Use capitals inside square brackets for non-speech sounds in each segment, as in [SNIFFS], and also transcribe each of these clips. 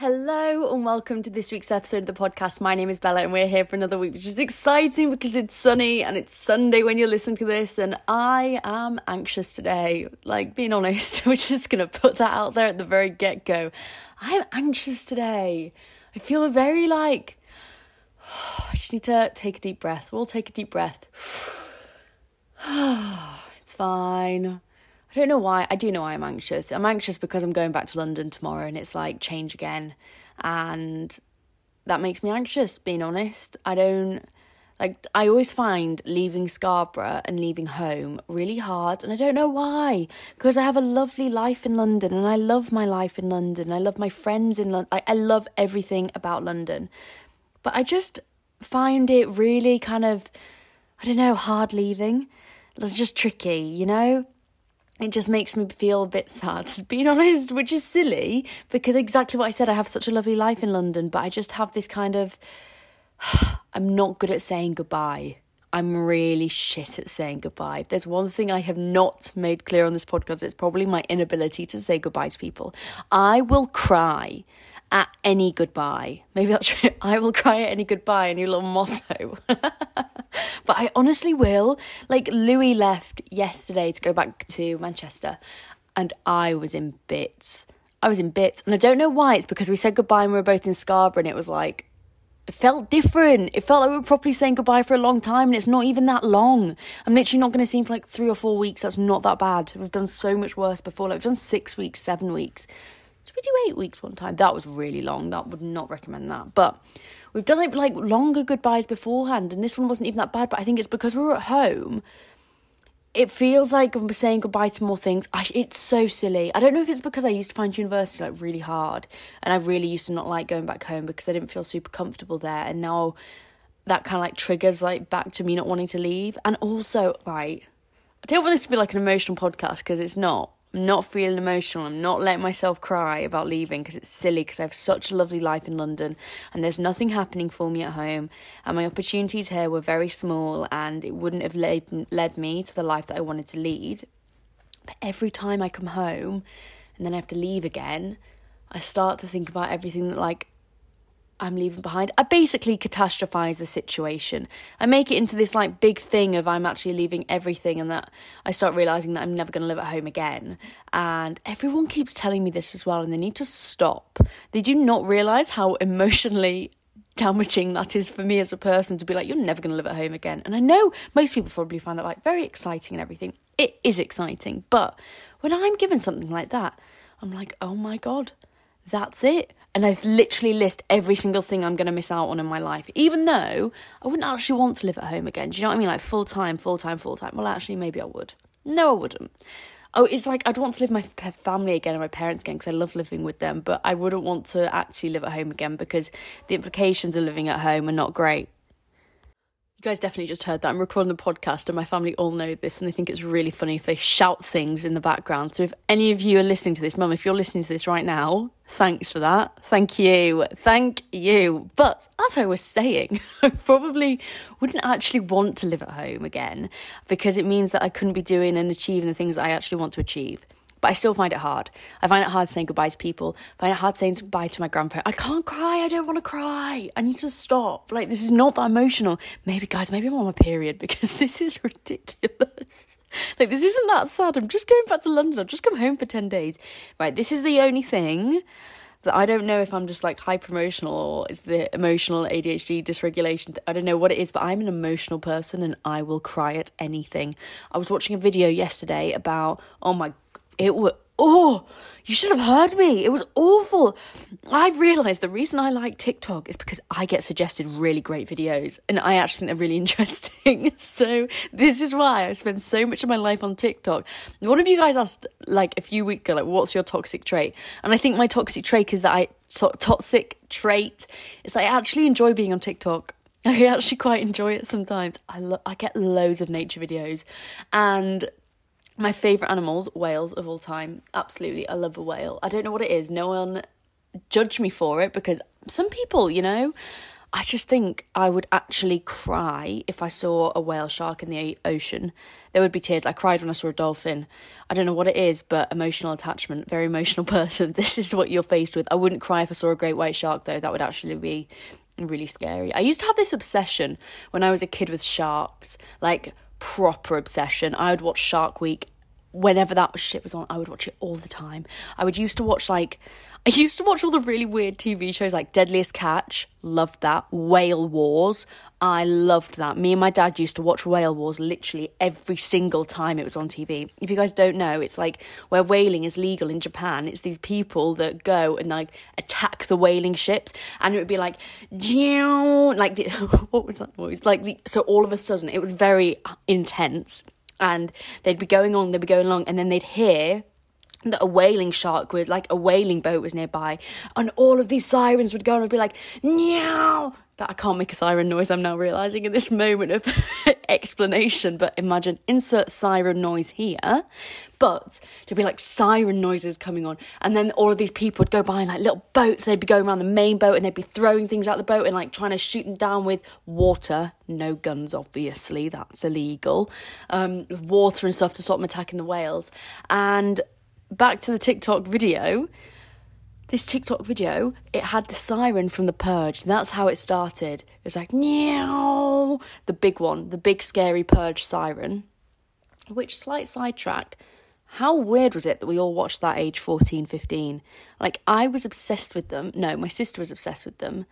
Hello and welcome to this week's episode of the podcast. My name is Bella and we're here for another week, which is exciting because it's sunny and it's Sunday when you're listening to this. And I am anxious today. Like, being honest, [LAUGHS] we're just going to put that out there at the very get go. I'm anxious today. I feel very like, [SIGHS] I just need to take a deep breath. We'll take a deep breath. [SIGHS] it's fine. I don't know why. I do know why I'm anxious. I'm anxious because I'm going back to London tomorrow and it's like change again. And that makes me anxious, being honest. I don't like I always find leaving Scarborough and leaving home really hard and I don't know why because I have a lovely life in London and I love my life in London. I love my friends in London. I, I love everything about London. But I just find it really kind of I don't know, hard leaving. It's just tricky, you know? It just makes me feel a bit sad, being [LAUGHS] honest, which is silly because exactly what I said. I have such a lovely life in London, but I just have this kind of. [SIGHS] I'm not good at saying goodbye. I'm really shit at saying goodbye. There's one thing I have not made clear on this podcast, it's probably my inability to say goodbye to people. I will cry at any goodbye. Maybe that's true. [LAUGHS] I will cry at any goodbye, a new little motto. [LAUGHS] but I honestly will. Like Louis left yesterday to go back to Manchester, and I was in bits. I was in bits, and I don't know why. It's because we said goodbye and we were both in Scarborough, and it was like it felt different. It felt like we were properly saying goodbye for a long time, and it's not even that long. I'm literally not going to see him for like three or four weeks. That's not that bad. We've done so much worse before. Like we've done six weeks, seven weeks. We do eight weeks one time? That was really long. That would not recommend that. But we've done like, like longer goodbyes beforehand, and this one wasn't even that bad. But I think it's because we were at home. It feels like I'm saying goodbye to more things. I, it's so silly. I don't know if it's because I used to find university like really hard, and I really used to not like going back home because I didn't feel super comfortable there. And now that kind of like triggers like back to me not wanting to leave. And also, right, I don't want this to be like an emotional podcast because it's not. I'm not feeling emotional. I'm not letting myself cry about leaving because it's silly because I have such a lovely life in London and there's nothing happening for me at home. And my opportunities here were very small and it wouldn't have led, led me to the life that I wanted to lead. But every time I come home and then I have to leave again, I start to think about everything that, like, I'm leaving behind. I basically catastrophize the situation. I make it into this like big thing of I'm actually leaving everything and that I start realizing that I'm never going to live at home again. And everyone keeps telling me this as well and they need to stop. They do not realize how emotionally damaging that is for me as a person to be like you're never going to live at home again. And I know most people probably find that like very exciting and everything. It is exciting, but when I'm given something like that, I'm like, "Oh my god, that's it." And I literally list every single thing I'm going to miss out on in my life, even though I wouldn't actually want to live at home again. Do you know what I mean? Like full time, full time, full time. Well, actually, maybe I would. No, I wouldn't. Oh, it's like I'd want to live my family again and my parents again because I love living with them, but I wouldn't want to actually live at home again because the implications of living at home are not great. You guys definitely just heard that. I'm recording the podcast, and my family all know this, and they think it's really funny if they shout things in the background. So, if any of you are listening to this, Mum, if you're listening to this right now, thanks for that. Thank you. Thank you. But as I was saying, [LAUGHS] I probably wouldn't actually want to live at home again because it means that I couldn't be doing and achieving the things that I actually want to achieve but I still find it hard. I find it hard saying goodbye to people. I find it hard saying goodbye to my grandparents. I can't cry. I don't want to cry. I need to stop. Like, this is not that emotional. Maybe, guys, maybe I'm on my period [LAUGHS] because this is ridiculous. [LAUGHS] like, this isn't that sad. I'm just going back to London. I've just come home for 10 days. Right, this is the only thing that I don't know if I'm just like hyper emotional or is the emotional ADHD dysregulation. I don't know what it is, but I'm an emotional person and I will cry at anything. I was watching a video yesterday about, oh my it was, oh, you should have heard me. It was awful. I've realized the reason I like TikTok is because I get suggested really great videos and I actually think they're really [LAUGHS] interesting. so, this is why I spend so much of my life on TikTok. One of you guys asked, like, a few weeks ago, like, what's your toxic trait? And I think my toxic trait is that I, to- toxic trait is that I actually enjoy being on TikTok. [LAUGHS] I actually quite enjoy it sometimes. I lo- I get loads of nature videos and my favourite animals, whales of all time. Absolutely, I love a whale. I don't know what it is. No one judge me for it because some people, you know, I just think I would actually cry if I saw a whale shark in the ocean. There would be tears. I cried when I saw a dolphin. I don't know what it is, but emotional attachment, very emotional [LAUGHS] person. This is what you're faced with. I wouldn't cry if I saw a great white shark, though. That would actually be really scary. I used to have this obsession when I was a kid with sharks, like proper obsession. I would watch Shark Week whenever that shit was on. I would watch it all the time. I would used to watch like I used to watch all the really weird TV shows like Deadliest Catch, loved that. Whale Wars, I loved that. Me and my dad used to watch Whale Wars literally every single time it was on TV. If you guys don't know, it's like where whaling is legal in Japan. It's these people that go and like attack the whaling ships, and it would be like, like the, [LAUGHS] what was that noise? Like the, so all of a sudden it was very uh, intense, and they'd be going on, they'd be going along, and then they'd hear that a whaling shark would like a whaling boat was nearby and all of these sirens would go and would be like meow that I can't make a siren noise I'm now realizing in this moment of [LAUGHS] explanation but imagine insert siren noise here but there'd be like siren noises coming on and then all of these people would go by in like little boats they'd be going around the main boat and they'd be throwing things out the boat and like trying to shoot them down with water. No guns obviously that's illegal. Um, with water and stuff to stop them attacking the whales. And back to the TikTok video. This TikTok video, it had the siren from The Purge. That's how it started. It was like, meow, the big one, the big scary Purge siren. Which, slight sidetrack, how weird was it that we all watched that age 14, 15? Like, I was obsessed with them. No, my sister was obsessed with them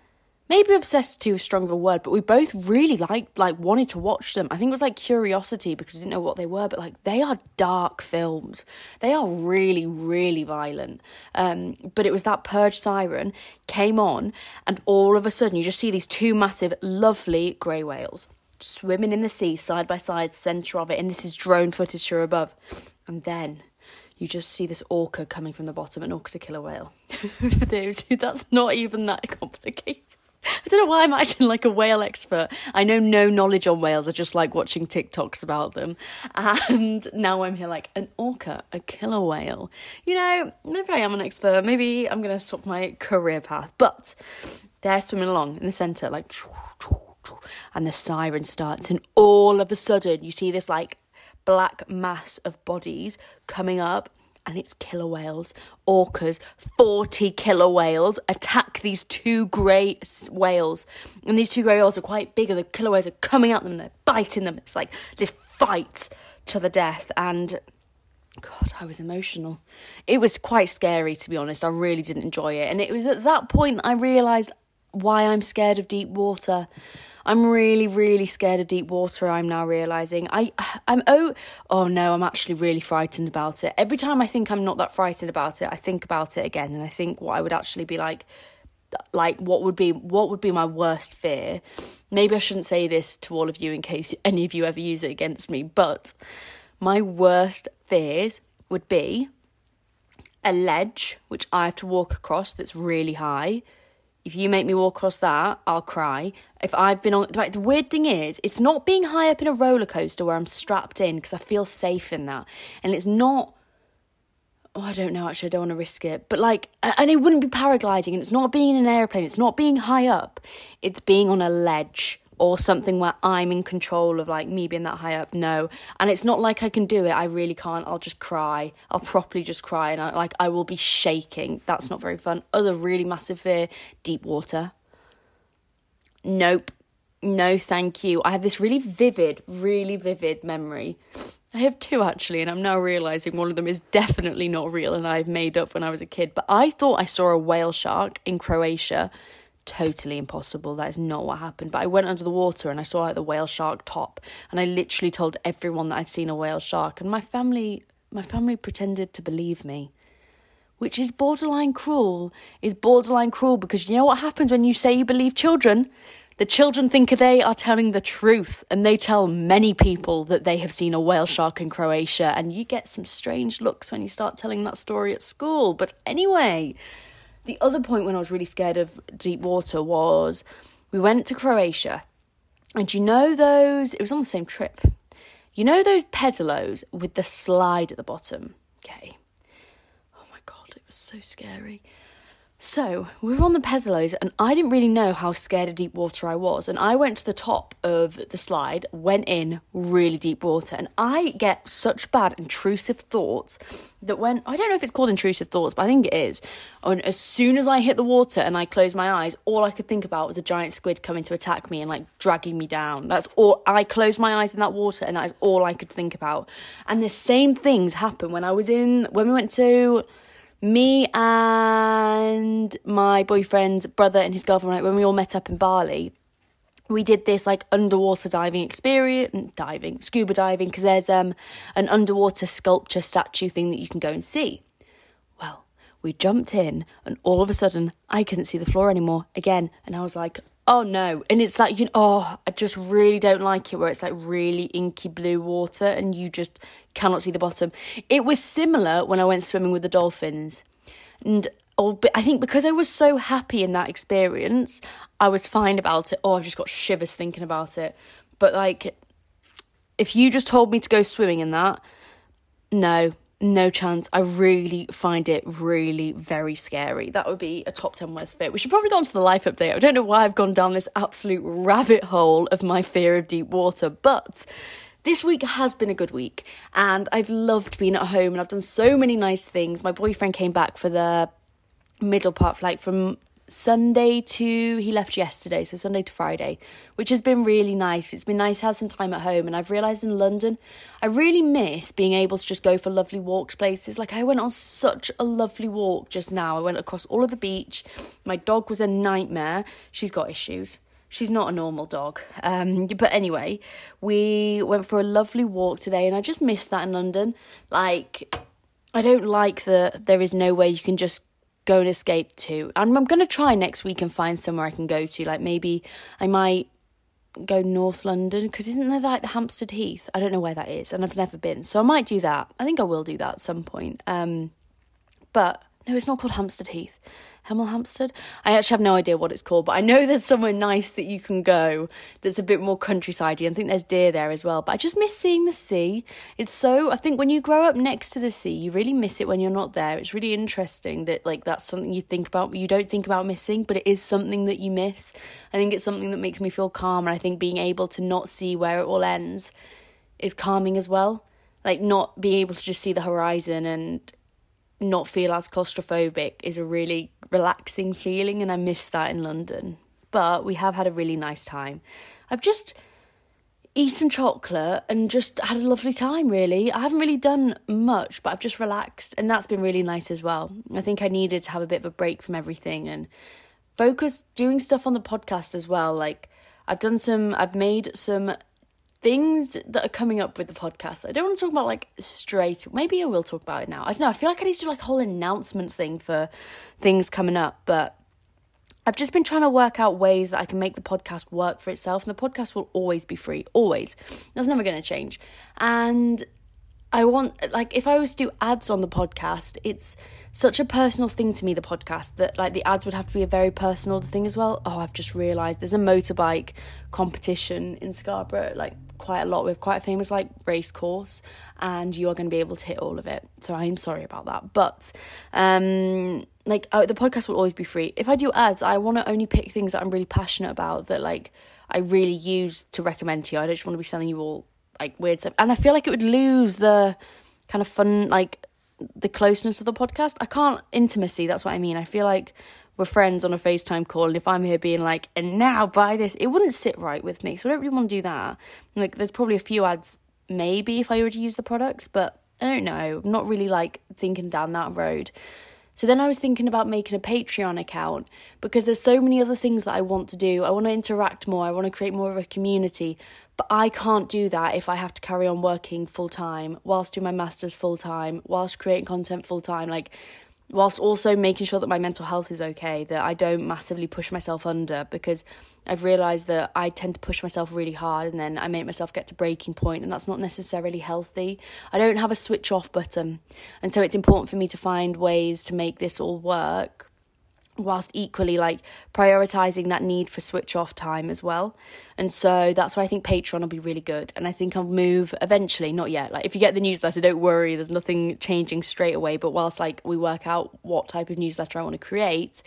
maybe obsessed too strong of a word, but we both really liked, like, wanted to watch them. I think it was like curiosity because we didn't know what they were, but like, they are dark films. They are really, really violent. Um, but it was that purge siren came on, and all of a sudden, you just see these two massive, lovely grey whales swimming in the sea side by side, centre of it, and this is drone footage here above. And then you just see this orca coming from the bottom. An orca orca's a killer whale. For those who that's not even that complicated. [LAUGHS] I don't know why I'm acting like a whale expert. I know no knowledge on whales. I just like watching TikToks about them. And [LAUGHS] now I'm here like an orca, a killer whale. You know, maybe I am an expert. Maybe I'm going to swap my career path. But they're swimming along in the centre, like, [TSK] and the siren starts. And all of a sudden, you see this like black mass of bodies coming up and it's killer whales, orcas, 40 killer whales attack these two grey whales. And these two grey whales are quite big, and the killer whales are coming at them, they're biting them. It's like this fight to the death. And God, I was emotional. It was quite scary, to be honest. I really didn't enjoy it. And it was at that point that I realised why I'm scared of deep water. I'm really, really scared of deep water. I'm now realizing I, [SIGHS] I'm oh, oh no, I'm actually really frightened about it. Every time I think I'm not that frightened about it, I think about it again, and I think what I would actually be like, like what would be what would be my worst fear. Maybe I shouldn't say this to all of you in case [LAUGHS] any of you ever use it against me, but my worst fears would be a ledge which I have to walk across that's really high if you make me walk across that, I'll cry. If I've been on, like, the weird thing is, it's not being high up in a roller coaster where I'm strapped in because I feel safe in that. And it's not, oh, I don't know, actually, I don't want to risk it. But like, and it wouldn't be paragliding and it's not being in an airplane, it's not being high up, it's being on a ledge or something where I'm in control of like me being that high up. No. And it's not like I can do it. I really can't. I'll just cry. I'll properly just cry and I, like I will be shaking. That's not very fun. Other really massive fear, deep water. Nope. No, thank you. I have this really vivid, really vivid memory. I have two actually, and I'm now realizing one of them is definitely not real and I've made up when I was a kid. But I thought I saw a whale shark in Croatia totally impossible. That is not what happened. But I went under the water and I saw like the whale shark top, and I literally told everyone that I'd seen a whale shark, and my family, my family pretended to believe me, which is borderline cruel. Is borderline cruel because you know what happens when you say you believe children. The children think they are telling the truth, and they tell many people that they have seen a whale shark in Croatia, and you get some strange looks when you start telling that story at school. But anyway, the other point when I was really scared of deep water was we went to Croatia, and you know those, it was on the same trip. You know those pedalos with the slide at the bottom? Okay. Oh my god, it was so scary. So we were on the pedalos, and I didn't really know how scared of deep water I was. And I went to the top of the slide, went in really deep water, and I get such bad intrusive thoughts that when I don't know if it's called intrusive thoughts, but I think it is. And as soon as I hit the water and I closed my eyes, all I could think about was a giant squid coming to attack me and like dragging me down. That's all I closed my eyes in that water, and that is all I could think about. And the same things happen when I was in when we went to me and my boyfriend's brother and his girlfriend, when we all met up in Bali, we did this like underwater diving experience, diving, scuba diving, because there's um an underwater sculpture statue thing that you can go and see. Well, we jumped in, and all of a sudden, I couldn't see the floor anymore again, and I was like, oh no. And it's like you know oh i just really don't like it where it's like really inky blue water and you just cannot see the bottom. It was similar when i went swimming with the dolphins. And oh, i think because i was so happy in that experience i was fine about it. Oh i've just got shivers thinking about it. But like if you just told me to go swimming in that no no chance. I really find it really very scary. That would be a top 10 worst fear. We should probably go on to the life update. I don't know why I've gone down this absolute rabbit hole of my fear of deep water, but this week has been a good week and I've loved being at home and I've done so many nice things. My boyfriend came back for the middle part flight from Sunday to he left yesterday, so Sunday to Friday, which has been really nice. It's been nice to have some time at home, and I've realised in London, I really miss being able to just go for lovely walks places. Like I went on such a lovely walk just now. I went across all of the beach. My dog was a nightmare. She's got issues. She's not a normal dog. Um, but anyway, we went for a lovely walk today, and I just missed that in London. Like, I don't like that there is no way you can just go and escape to. And I'm going to try next week and find somewhere I can go to. Like maybe I might go North London because isn't there like the Hampstead Heath? I don't know where that is, and I've never been, so I might do that. I think I will do that at some point. Um, but no, it's not called Hampstead Heath. Hemel Hempstead. I actually have no idea what it's called, but I know there's somewhere nice that you can go that's a bit more countryside. I think there's deer there as well. But I just miss seeing the sea. It's so I think when you grow up next to the sea, you really miss it when you're not there. It's really interesting that like that's something you think about, you don't think about missing, but it is something that you miss. I think it's something that makes me feel calm, and I think being able to not see where it all ends is calming as well. Like not being able to just see the horizon and not feel as claustrophobic is a really relaxing feeling, and I miss that in London. But we have had a really nice time. I've just eaten chocolate and just had a lovely time, really. I haven't really done much, but I've just relaxed, and that's been really nice as well. I think I needed to have a bit of a break from everything and focus doing stuff on the podcast as well. Like, I've done some, I've made some things that are coming up with the podcast. I don't want to talk about like straight. Maybe I will talk about it now. I don't know. I feel like I need to do like a whole announcements thing for things coming up, but I've just been trying to work out ways that I can make the podcast work for itself, and the podcast will always be free. Always. That's never going to change. And I want like if I was to do ads on the podcast, it's such a personal thing to me the podcast that like the ads would have to be a very personal thing as well. Oh, I've just realized there's a motorbike competition in Scarborough like quite a lot with quite a famous like race course and you are going to be able to hit all of it. So I'm sorry about that. But um like oh, the podcast will always be free. If I do ads, I want to only pick things that I'm really passionate about that like I really use to recommend to you. I don't just want to be selling you all like weird stuff. And I feel like it would lose the kind of fun, like the closeness of the podcast. I can't intimacy. That's what I mean. I feel like we're friends on a FaceTime call, and if I'm here being like, and now buy this, it wouldn't sit right with me. So I don't really want to do that. Like, there's probably a few ads, maybe if I were to use the products, but I don't know. I'm not really like thinking down that road. So then I was thinking about making a Patreon account because there's so many other things that I want to do. I want to interact more, I want to create more of a community, but I can't do that if I have to carry on working full time whilst doing my masters full time, whilst creating content full time. Like whilst also making sure that my mental health is okay, that I don't massively push myself under because I've realised that I tend to push myself really hard and then I make myself get to breaking point and that's not necessarily healthy. I don't have a switch off button. And so it's important for me to find ways to make this all work whilst equally like prioritizing that need for switch off time as well. And so that's why I think Patreon will be really good. And I think I'll move eventually, not yet. Like if you get the newsletter, don't worry, there's nothing changing straight away. But whilst like we work out what type of newsletter I want to create,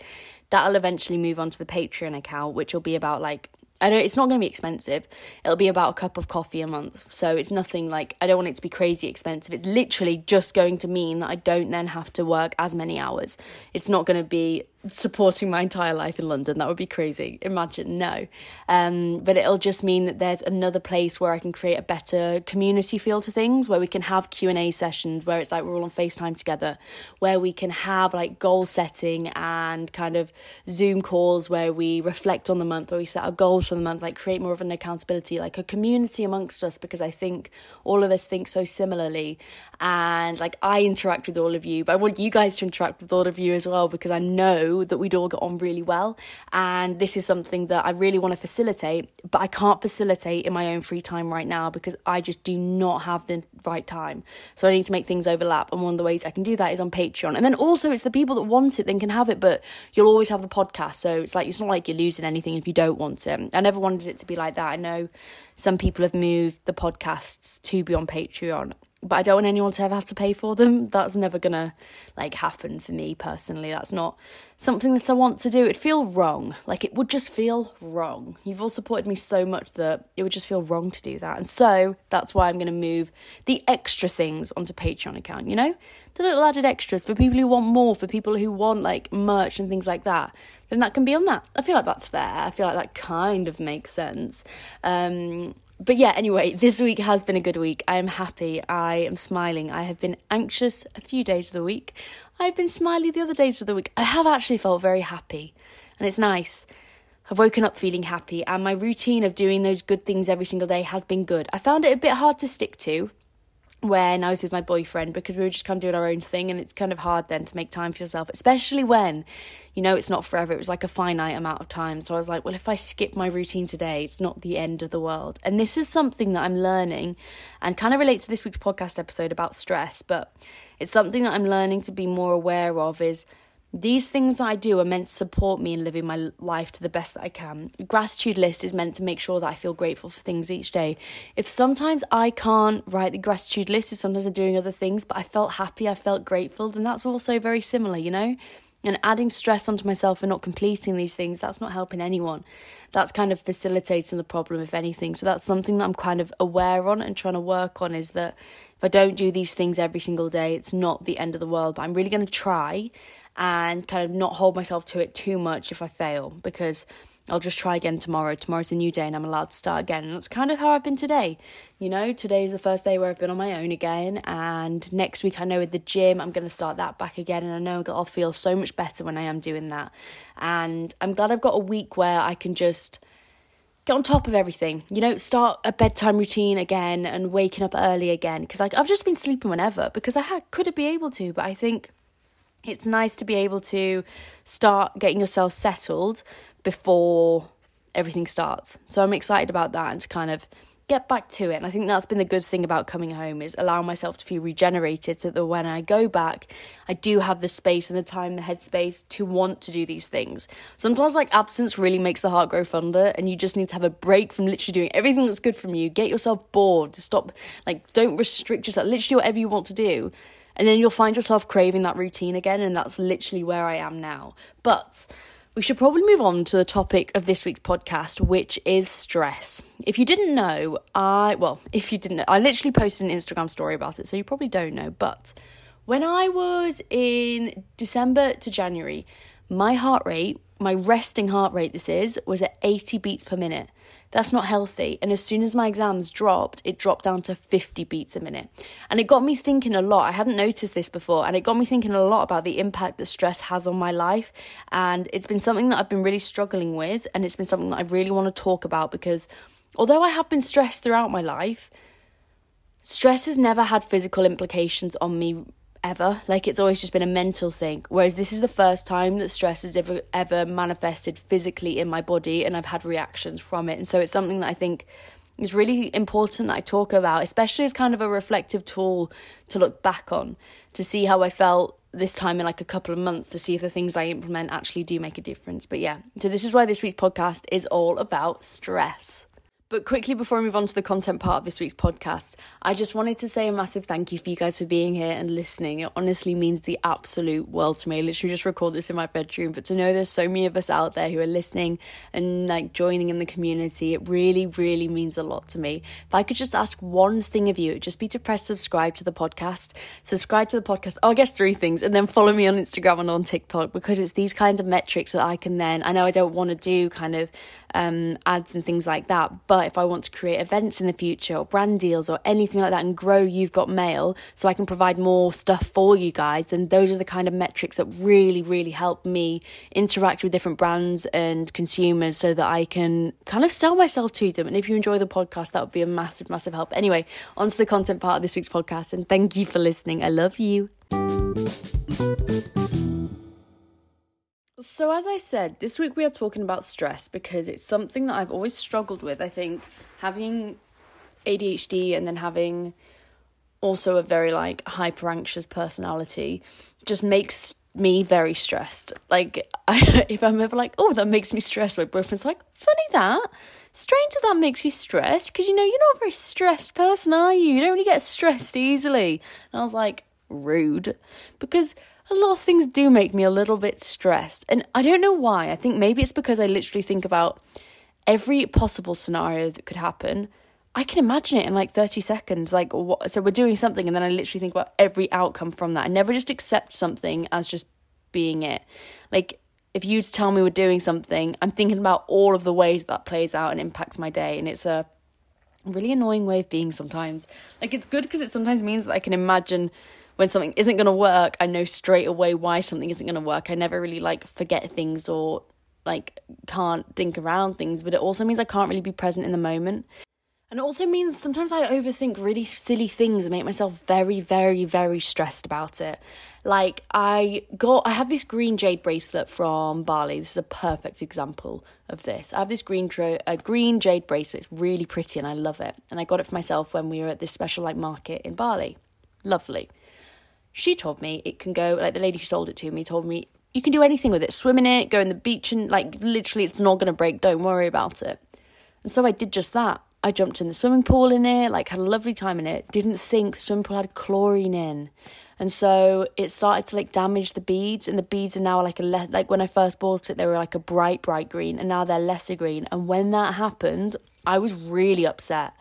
that'll eventually move on to the Patreon account, which will be about like I know it's not going to be expensive. It'll be about a cup of coffee a month. So it's nothing like, I don't want it to be crazy expensive. It's literally just going to mean that I don't then have to work as many hours. It's not going to be supporting my entire life in London. That would be crazy. Imagine, no. Um, but it'll just mean that there's another place where I can create a better community feel to things, where we can have Q and A sessions, where it's like we're all on FaceTime together, where we can have like goal setting and kind of Zoom calls where we reflect on the month, where we set our goals for the month, like create more of an accountability, like a community amongst us, because I think all of us think so similarly. And like I interact with all of you, but I want you guys to interact with all of you as well, because I know that we'd all get on really well. And this is something that I really want to facilitate, but I can't facilitate in my own free time right now because I just do not have the right time. So I need to make things overlap. And one of the ways I can do that is on Patreon. And then also, it's the people that want it, then can have it, but you'll always have the podcast. So it's like, it's not like you're losing anything if you don't want it. I never wanted it to be like that. I know some people have moved the podcasts to be on Patreon but I don't want anyone to ever have to pay for them. [LAUGHS] That's never gonna like happen for me personally. That's not something that I want to do. It'd feel wrong. Like it would just feel wrong. You've all supported me so much that it would just feel wrong to do that. And so that's why I'm gonna move the extra things onto Patreon account, you know? The little added extras for people who want more, for people who want like merch and things like that. Then that can be on that. I feel like that's fair. I feel like that kind of makes sense. Um, but yeah, anyway, this week has been a good week. I am happy. I am smiling. I have been anxious a few days of the week. I've been smiley the other days of the week. I have actually felt very happy, and it's nice. I've woken up feeling happy, and my routine of doing those good things every single day has been good. I found it a bit hard to stick to when I was with my boyfriend because we were just kind of doing our own thing, and it's kind of hard then to make time for yourself, especially when you know it's not forever. It was like a finite amount of time. So I was like, well, if I skip my routine today, it's not the end of the world. And this is something that I'm learning and kind of relates to this week's podcast episode about stress, but it's something that I'm learning to be more aware of is these things that I do are meant to support me in living my life to the best that I can. Gratitude list is meant to make sure that I feel grateful for things each day. If sometimes I can't write the gratitude list, if sometimes I'm doing other things, but I felt happy, I felt grateful, then that's also very similar, you know? And adding stress onto myself for not completing these things, that's not helping anyone. That's kind of facilitating the problem, if anything. So that's something that I'm kind of aware on and trying to work on is that if I don't do these things every single day, it's not the end of the world. But I'm really going to try and kind of not hold myself to it too much if I fail because I'll just try again tomorrow. Tomorrow's a new day and I'm allowed to start again. And that's kind of how I've been today. You know, today is the first day where I've been on my own again. And next week, I know with the gym, I'm going to start that back again. And I know I'll feel so much better when I am doing that. And I'm glad I've got a week where I can just get on top of everything. You know, start a bedtime routine again and waking up early again. Because like I've just been sleeping whenever because I had, could be able to. But I think it's nice to be able to start getting yourself settled before everything starts. So I'm excited about that and to kind of get back to it. And I think that's been the good thing about coming home is allowing myself to feel regenerated so that when I go back, I do have the space and the time, the headspace to want to do these things. Sometimes like absence really makes the heart grow fonder and you just need to have a break from literally doing everything that's good from you. Get yourself bored, to stop like don't restrict yourself, literally whatever you want to do and then you'll find yourself craving that routine again, and that's literally where I am now. But we should probably move on to the topic of this week's podcast, which is stress. If you didn't know, I, well, [LAUGHS] if you didn't know, I literally posted an Instagram story about it, so you probably don't know. But when I was in December to January, my heart rate, my resting heart rate, this is, was at 80 beats per minute. That's not healthy. And as soon as my exams dropped, it dropped down to 50 beats a minute. And it got me thinking a lot. I hadn't noticed this before. And it got me thinking a lot about the impact that stress has on my life. And it's been something that I've been really struggling with. And it's been something that I really want to talk about because although I have been stressed throughout my life, stress has never had physical implications on me ever. Like it's always just been a mental thing. Whereas this is the first time that stress has ever ever manifested physically in my body and I've had reactions from it. And so it's something that I think is really important that I talk about, especially as kind of a reflective tool to look back on, to see how I felt this time in like a couple of months to see if the things I implement actually do make a difference. But yeah, so this is why this week's podcast is all about stress. But quickly before we move on to the content part of this week's podcast, I just wanted to say a massive thank you for you guys for being here and listening. It honestly means the absolute world to me. I literally just record this in my bedroom, but to know there's so many of us out there who are listening and like joining in the community, it really, really means a lot to me. If I could just ask one thing of you, it'd just be to press subscribe to the podcast. Subscribe to the podcast. Oh, I guess three things, and then follow me on Instagram and on TikTok because it's these kinds of metrics that I can then. I know I don't want to do kind of um, ads and things like that, but if I want to create events in the future or brand deals or anything like that and grow You've Got Mail so I can provide more stuff for you guys, then those are the kind of metrics that really, really help me interact with different brands and consumers so that I can kind of sell myself to them. And if you enjoy the podcast, that would be a massive, massive help. Anyway, on to the content part of this week's podcast, and thank you for listening. I love you. So, as I said, this week we are talking about stress because it's something that I've always struggled with. I think having ADHD and then having also a very like hyper anxious personality just makes me very stressed. Like, I, [LAUGHS] if I'm ever like, oh, that makes me stressed, my boyfriend's like, funny that. Strange that that makes you stressed because you know you're not a very stressed person, are you? You don't really get stressed easily. And I was like, rude. Because a lot of things do make me a little bit stressed. And I don't know why. I think maybe it's because I literally think about every possible scenario that could happen. I can imagine it in like 30 seconds. Like, what, so we're doing something, and then I literally think about every outcome from that. I never just accept something as just being it. Like, if you tell me we're doing something, I'm thinking about all of the ways that plays out and impacts my day. And it's a really annoying way of being sometimes. Like, it's good because it sometimes means that I can imagine when something isn't going to work, I know straight away why something isn't going to work. I never really like forget things or like can't think around things, but it also means I can't really be present in the moment. And it also means sometimes I overthink really silly things and make myself very, very, very stressed about it. Like I got, I have this green jade bracelet from Bali. This is a perfect example of this. I have this green a green jade bracelet. It's really pretty and I love it. And I got it for myself when we were at this special like market in Bali. Lovely she told me it can go like the lady who sold it to me told me you can do anything with it. Swim in it go in the beach and like literally it's not going to break. Don't worry about it. And so i did just that. I jumped in the swimming pool in it like had a lovely time in it. Didn't think the swimming pool had chlorine in. And so it started to like damage the beads and the beads are now like a le- like when i first bought it they were like a bright bright green and now they're lesser green. And when that happened i was really upset.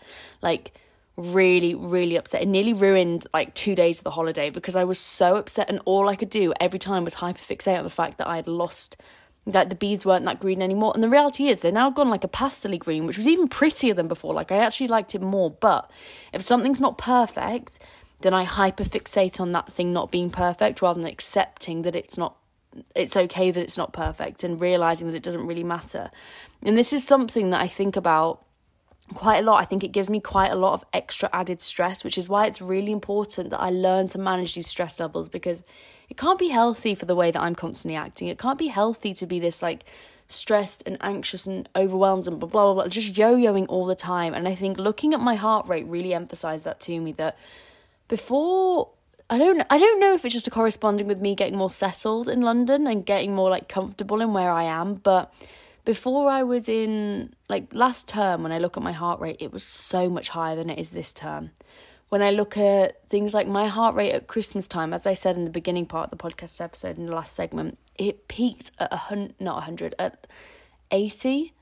Like really, really upset. It nearly ruined like two days of the holiday because I was so upset, and all I could do every time was hyperfixate on the fact that I had lost that the beads weren't that green anymore. And the reality is they're now gone like a pastely green, which was even prettier than before. Like I actually liked it more. But if something's not perfect, then I hyperfixate on that thing not being perfect rather than accepting that it's not it's okay that it's not perfect and realizing that it doesn't really matter. And this is something that I think about quite a lot. I think it gives me quite a lot of extra added stress, which is why it's really important that I learn to manage these stress levels because it can't be healthy for the way that I'm constantly acting. It can't be healthy to be this like stressed and anxious and overwhelmed and blah blah blah, just yo-yoing all the time. And I think looking at my heart rate really emphasized that to me that before I don't I don't know if it's just a corresponding with me getting more settled in London and getting more like comfortable in where I am, but before I was in, like last term, when I look at my heart rate, it was so much higher than it is this term. When I look at things like my heart rate at Christmas time, as I said in the beginning part of the podcast episode in the last segment, it peaked at a hundred, not a hundred, at eighty,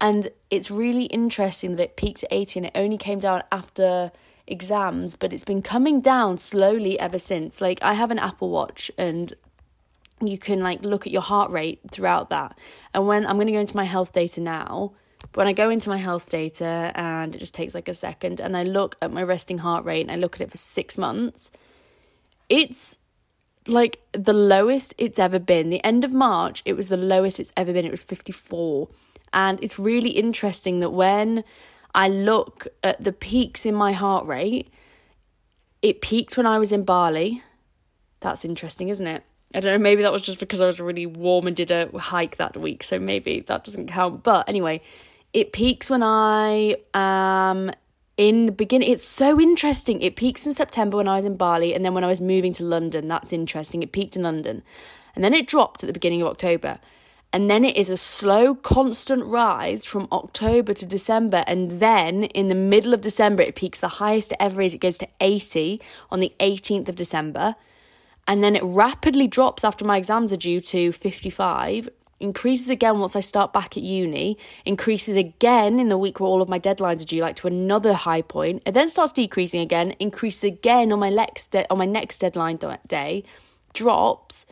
and it's really interesting that it peaked at eighty and it only came down after exams, but it's been coming down slowly ever since. Like I have an Apple Watch and you can like look at your heart rate throughout that. And when I'm going to go into my health data now, when I go into my health data and it just takes like a second and I look at my resting heart rate and I look at it for 6 months, it's like the lowest it's ever been. The end of March, it was the lowest it's ever been. It was 54. And it's really interesting that when I look at the peaks in my heart rate, it peaked when I was in Bali. That's interesting, isn't it? I don't know, maybe that was just because I was really warm and did a hike that week, so maybe that doesn't count. But anyway, it peaks when I am in the beginning it's so interesting. It peaks in september when i was in bali and then when i was moving to london. That's interesting. It peaked in london. And then it dropped at the beginning of october. And then it is a slow constant rise from october to december. And then in the middle of december it peaks the highest it ever is it goes to 80 on the 18th of december and then it rapidly drops after my exams are due to 55 increases again once I start back at uni, increases again in the week where all of my deadlines are due, like to another high point. It then starts decreasing again, increases again on my next de- on my next deadline day, drops,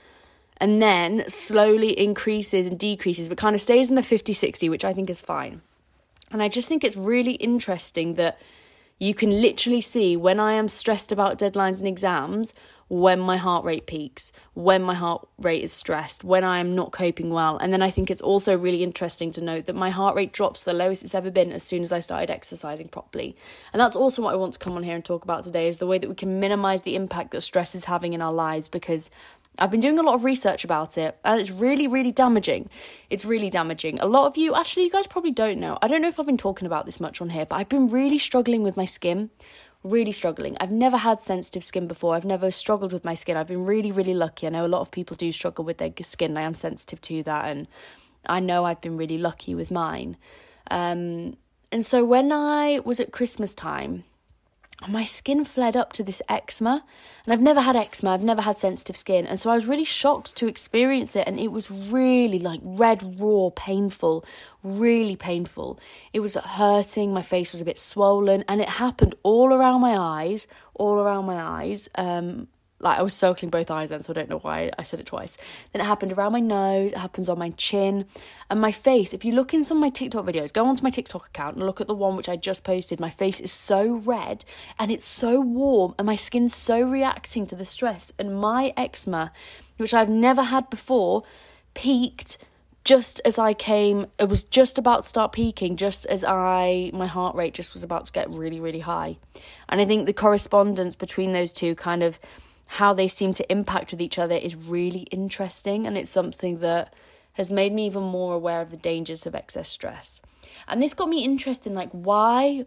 and then slowly increases and decreases, but kind of stays in the 50 60, which I think is fine. And I just think it's really interesting that you can literally see when I am stressed about deadlines and exams when my heart rate peaks, when my heart rate is stressed, when I am not coping well. And then I think it's also really interesting to note that my heart rate drops the lowest it's ever been as soon as I started exercising properly. And that's also what I want to come on here and talk about today is the way that we can minimize the impact that stress is having in our lives because I've been doing a lot of research about it and it's really, really damaging. It's really damaging. A lot of you, actually, you guys probably don't know. I don't know if I've been talking about this much on here, but I've been really struggling with my skin really struggling. I've never had sensitive skin before. I've never struggled with my skin. I've been really, really lucky. I know a lot of people do struggle with their skin. I am sensitive to that, and I know I've been really lucky with mine. Um, and so when I was at Christmas time, my skin fled up to this eczema and i've never had eczema i've never had sensitive skin and so i was really shocked to experience it and it was really like red raw painful really painful. It was hurting my face was a bit swollen and it happened all around my eyes all around my eyes um like I was circling both eyes then, so I don't know why I said it twice. Then it happened around my nose, it happens on my chin, and my face. If you look in some of my TikTok videos, go onto my TikTok account and look at the one which I just posted. My face is so red and it's so warm, and my skin's so reacting to the stress. And my eczema, which I've never had before, peaked just as I came, it was just about to start peaking, just as I, my heart rate just was about to get really, really high. And I think the correspondence between those two kind of how they seem to impact with each other is really interesting and it's something that has made me even more aware of the dangers of excess stress. And this got me interested in like why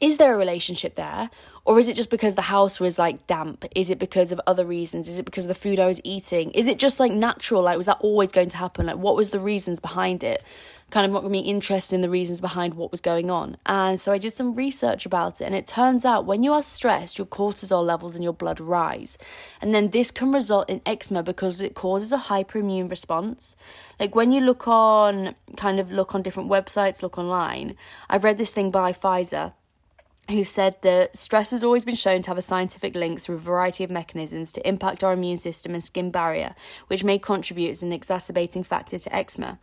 is there a relationship there? Or is it just because the house was like damp? Is it because of other reasons? Is it because of the food i was eating? Is it just like natural? Like was that always going to happen? Like what was the reasons behind it? Kind of got me interested in the reasons behind what was going on. And so I did some research about it, and it turns out when you are stressed, your cortisol levels in your blood rise. And then this can result in eczema because it causes a hyperimmune response. Like when you look on, kind of look on different websites, look online, I've read this thing by Pfizer who said that stress has always been shown to have a scientific link through a variety of mechanisms to impact our immune system and skin barrier, which may contribute as an exacerbating factor to eczema.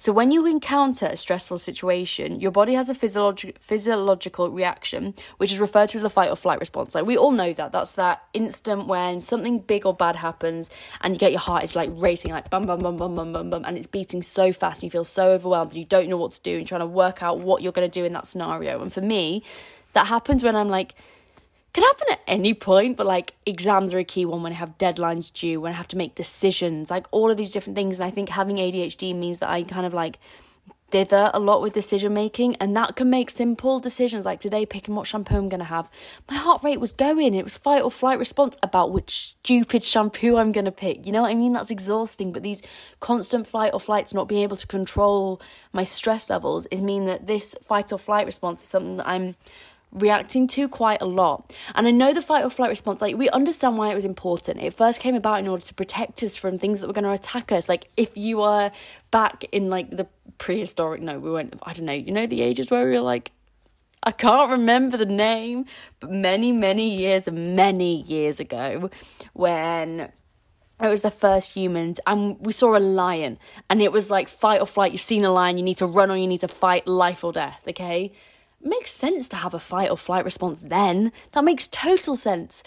So, when you encounter a stressful situation, your body has a physiolog- physiological reaction, which is referred to as the fight or flight response. Like, we all know that. That's that instant when something big or bad happens and you get your heart is like racing, like bum, bum, bum, bum, bum, bum, bum, and it's beating so fast and you feel so overwhelmed and you don't know what to do and trying to work out what you're going to do in that scenario. And for me, that happens when I'm like, can happen at any point, but like exams are a key one when I have deadlines due, when I have to make decisions, like all of these different things. And I think having ADHD means that I kind of like dither a lot with decision making, and that can make simple decisions like today picking what shampoo I'm to have. My heart rate was going, it was fight or flight response about which stupid shampoo I'm to pick. You know what I mean? That's exhausting, but these constant flight or flights, not being able to control my stress levels, is mean that this fight or flight response is something that I'm reacting to quite a lot. And I know the fight or flight response, like, we understand why it was important. It first came about in order to protect us from things that were going to attack us. Like, if you were back in, like, the prehistoric, no, we weren't, I don't know, you know, the ages where we were like, I can't remember the name, but many, many years, many years ago, when it was the first humans and we saw a lion and it was like fight or flight you've seen a lion you need to run or you need to fight life or death okay makes sense to have a fight or flight response then. That makes total sense.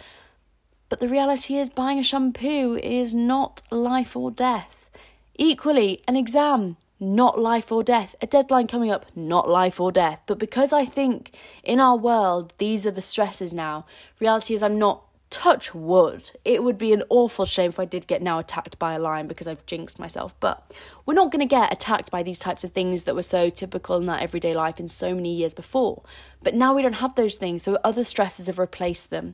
But the reality is, buying a shampoo is not life or death. Equally, an exam, not life or death. A deadline coming up, not life or death. But because I think in our world, these are the stresses now, reality is I'm not touch wood. It would be an awful shame if I did get now attacked by a lion because I've jinxed myself. But we're not going to get attacked by these types of things that were so typical in our everyday life in so many years before. But now we don't have those things, so other stresses have replaced them.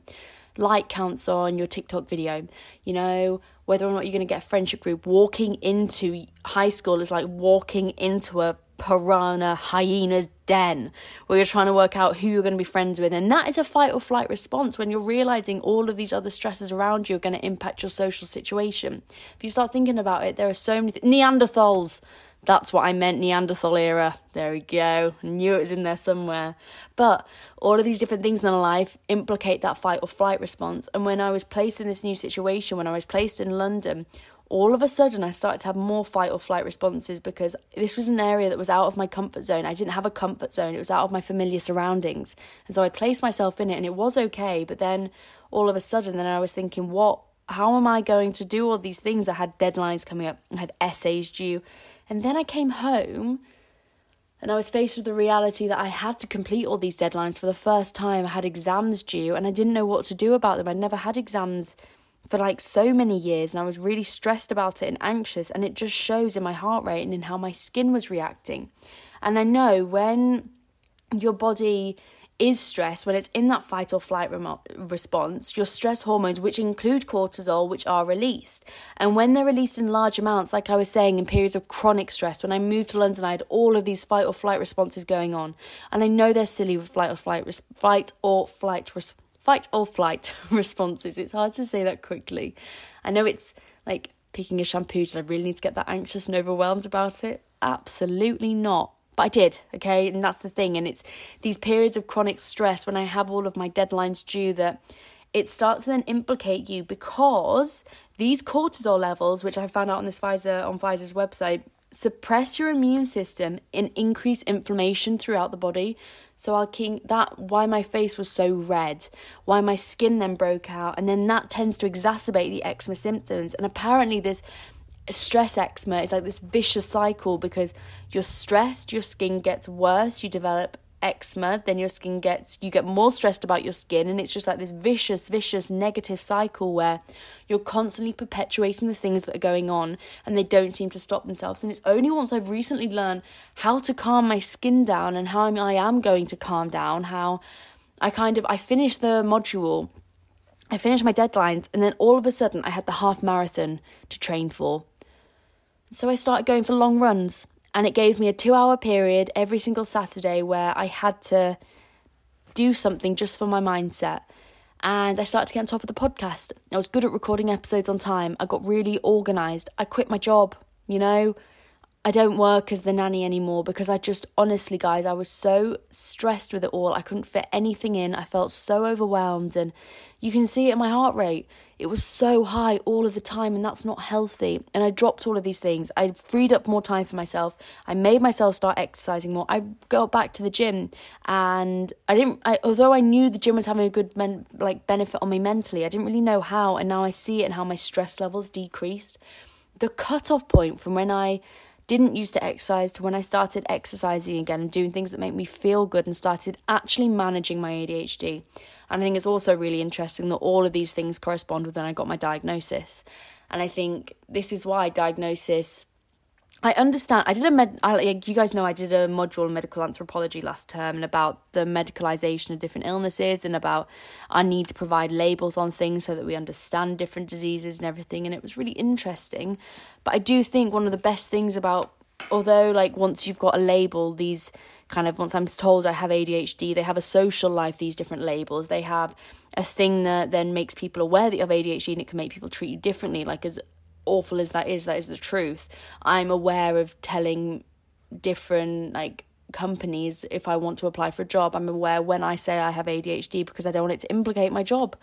Like counts on your TikTok video, you know, whether or not you're going to get a friendship group. Walking into high school is like walking into a piranha hyena's den where you're trying to work out who you're going to be friends with and that is a fight or flight response when you're realizing all of these other stresses around you are going to impact your social situation if you start thinking about it there are so many th- neanderthals that's what I meant, Neanderthal era. There we go. I knew it was in there somewhere. But all of these different things in life implicate that fight or flight response. And when I was placed in this new situation, when I was placed in London, all of a sudden I started to have more fight or flight responses because this was an area that was out of my comfort zone. I didn't have a comfort zone, it was out of my familiar surroundings. And so I placed myself in it and it was okay. But then all of a sudden, then I was thinking, what? How am I going to do all these things? I had deadlines coming up, I had essays due. And then I came home and I was faced with the reality that I had to complete all these deadlines for the first time. I had exams due and I didn't know what to do about them. I'd never had exams for like so many years and I was really stressed about it and anxious and it just shows in my heart rate and in how my skin was reacting. And I know when your body is stressed, when it's in that fight or flight remo- response, your stress hormones, which include cortisol, which are released. And when they're released in large amounts, like I was saying, in periods of chronic stress, when I moved to London, I had all of these fight or flight responses going on. And I know they're silly with flight or flight, res- fight or flight res- fight or flight [LAUGHS] responses. It's hard to say that quickly. I know it's like picking a shampoo. Did I really need to get that anxious and overwhelmed about it? Absolutely not. But I did, okay? And that's the thing. And it's these periods of chronic stress when I have all of my deadlines due that it starts to then implicate you because these cortisol levels, which I found out on this Pfizer on Pfizer's website, suppress your immune system and increase inflammation throughout the body. So I'll keep that why my face was so red, why my skin then broke out, and then that tends to exacerbate the eczema symptoms. And apparently this stress eczema is like this vicious cycle because you're stressed, your skin gets worse, you develop eczema, then your skin gets, you get more stressed about your skin, and it's just like this vicious, vicious negative cycle where you're constantly perpetuating the things that are going on and they don't seem to stop themselves. And it's only once I've recently learned how to calm my skin down and how I am going to calm down, how I kind of, I finished the module. I finished my deadlines, and then all of a sudden, I had the half marathon to train for. So I started going for long runs and it gave me a two hour period every single Saturday where I had to do something just for my mindset. And I started to get on top of the podcast. I was good at recording episodes on time. I got really organized. I quit my job, you know. I don't work as the nanny anymore because I just honestly, guys, I was so stressed with it all. I couldn't fit anything in. I felt so overwhelmed, and you can see it in my heart rate. It was so high all of the time, and that's not healthy. And I dropped all of these things. I freed up more time for myself. I made myself start exercising more. I got back to the gym, and I didn't. I, although I knew the gym was having a good men, like benefit on me mentally, I didn't really know how. And now I see it and how my stress levels decreased. The cutoff point from when I didn't used to exercise to when I started exercising again and doing things that make me feel good and started actually managing my ADHD. And I think it's also really interesting that all of these things correspond with when I got my diagnosis. And I think this is why diagnosis. I understand. I did a med. I, you guys know, I did a module in medical anthropology last term, and about the medicalization of different illnesses, and about our need to provide labels on things so that we understand different diseases and everything. And it was really interesting. But I do think one of the best things about, although like once you've got a label, these kind of once I'm told I have ADHD, they have a social life, these different labels. They have a thing that then makes people aware that you have ADHD and it can make people treat you differently. Like, as awful as that is, that is the truth. I'm aware of telling different, like, companies if I want to apply for a job. I'm aware when I say I have ADHD because I don't want it to implicate my job.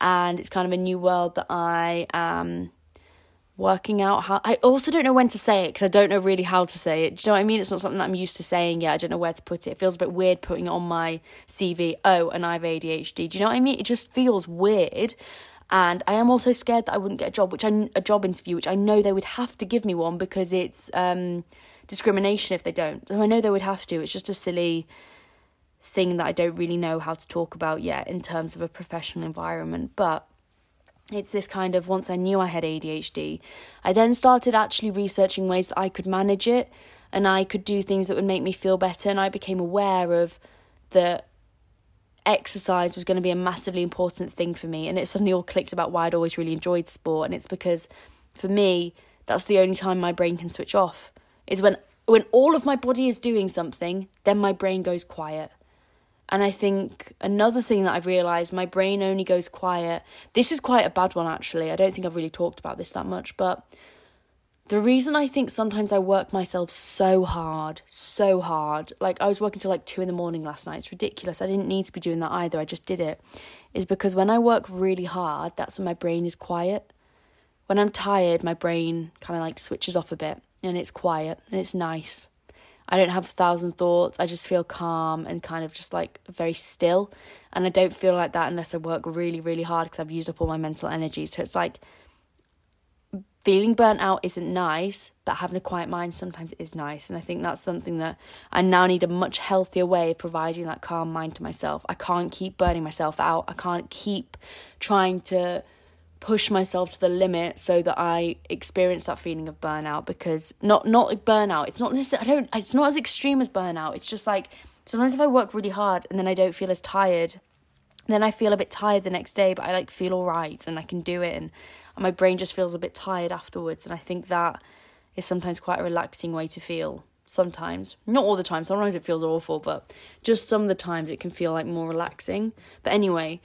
And it's kind of a new world that I am working out how I also don't know when to say it because I don't know really how to say it. Do you know what I mean? It's not something that I'm used to saying yet. I don't know where to put it. It feels a bit weird putting it on my CV. Oh, and I have ADHD. Do you know what I mean? It just feels weird. And I am also scared that I wouldn't get a job, which I a job interview, which I know they would have to give me one because it's um, discrimination if they don't. So I know they would have to. It's just a silly thing that I don't really know how to talk about yet in terms of a professional environment. But it's this kind of once I knew I had ADHD, I then started actually researching ways that I could manage it and I could do things that would make me feel better. And I became aware of that exercise was going to be a massively important thing for me. And it suddenly all clicked about why I'd always really enjoyed sport. And it's because for me, that's the only time my brain can switch off is when when all of my body is doing something, then my brain goes quiet. And I think another thing that I've realized, my brain only goes quiet. This is quite a bad one, actually. I don't think I've really talked about this that much, but the reason I think sometimes I work myself so hard, so hard, like I was working till like two in the morning last night, it's ridiculous. I didn't need to be doing that either, I just did it. Is because when I work really hard, that's when my brain is quiet. When I'm tired, my brain kind of like switches off a bit and it's quiet and it's nice. I don't have a thousand thoughts. I just feel calm and kind of just like very still. And I don't feel like that unless I work really, really hard because I've used up all my mental energy. So it's like feeling burnt out isn't nice, but having a quiet mind sometimes is nice. And I think that's something that I now need a much healthier way of providing that calm mind to myself. I can't keep burning myself out. I can't keep trying to push myself to the limit so that I experience that feeling of burnout because not not burnout. It's not necessarily, I don't it's not as extreme as burnout. It's just like sometimes if I work really hard and then I don't feel as tired, then I feel a bit tired the next day, but I like feel all right and I can do it and, and my brain just feels a bit tired afterwards and I think that is sometimes quite a relaxing way to feel sometimes not all the time sometimes it feels awful but just some of the times it can feel like more relaxing but anyway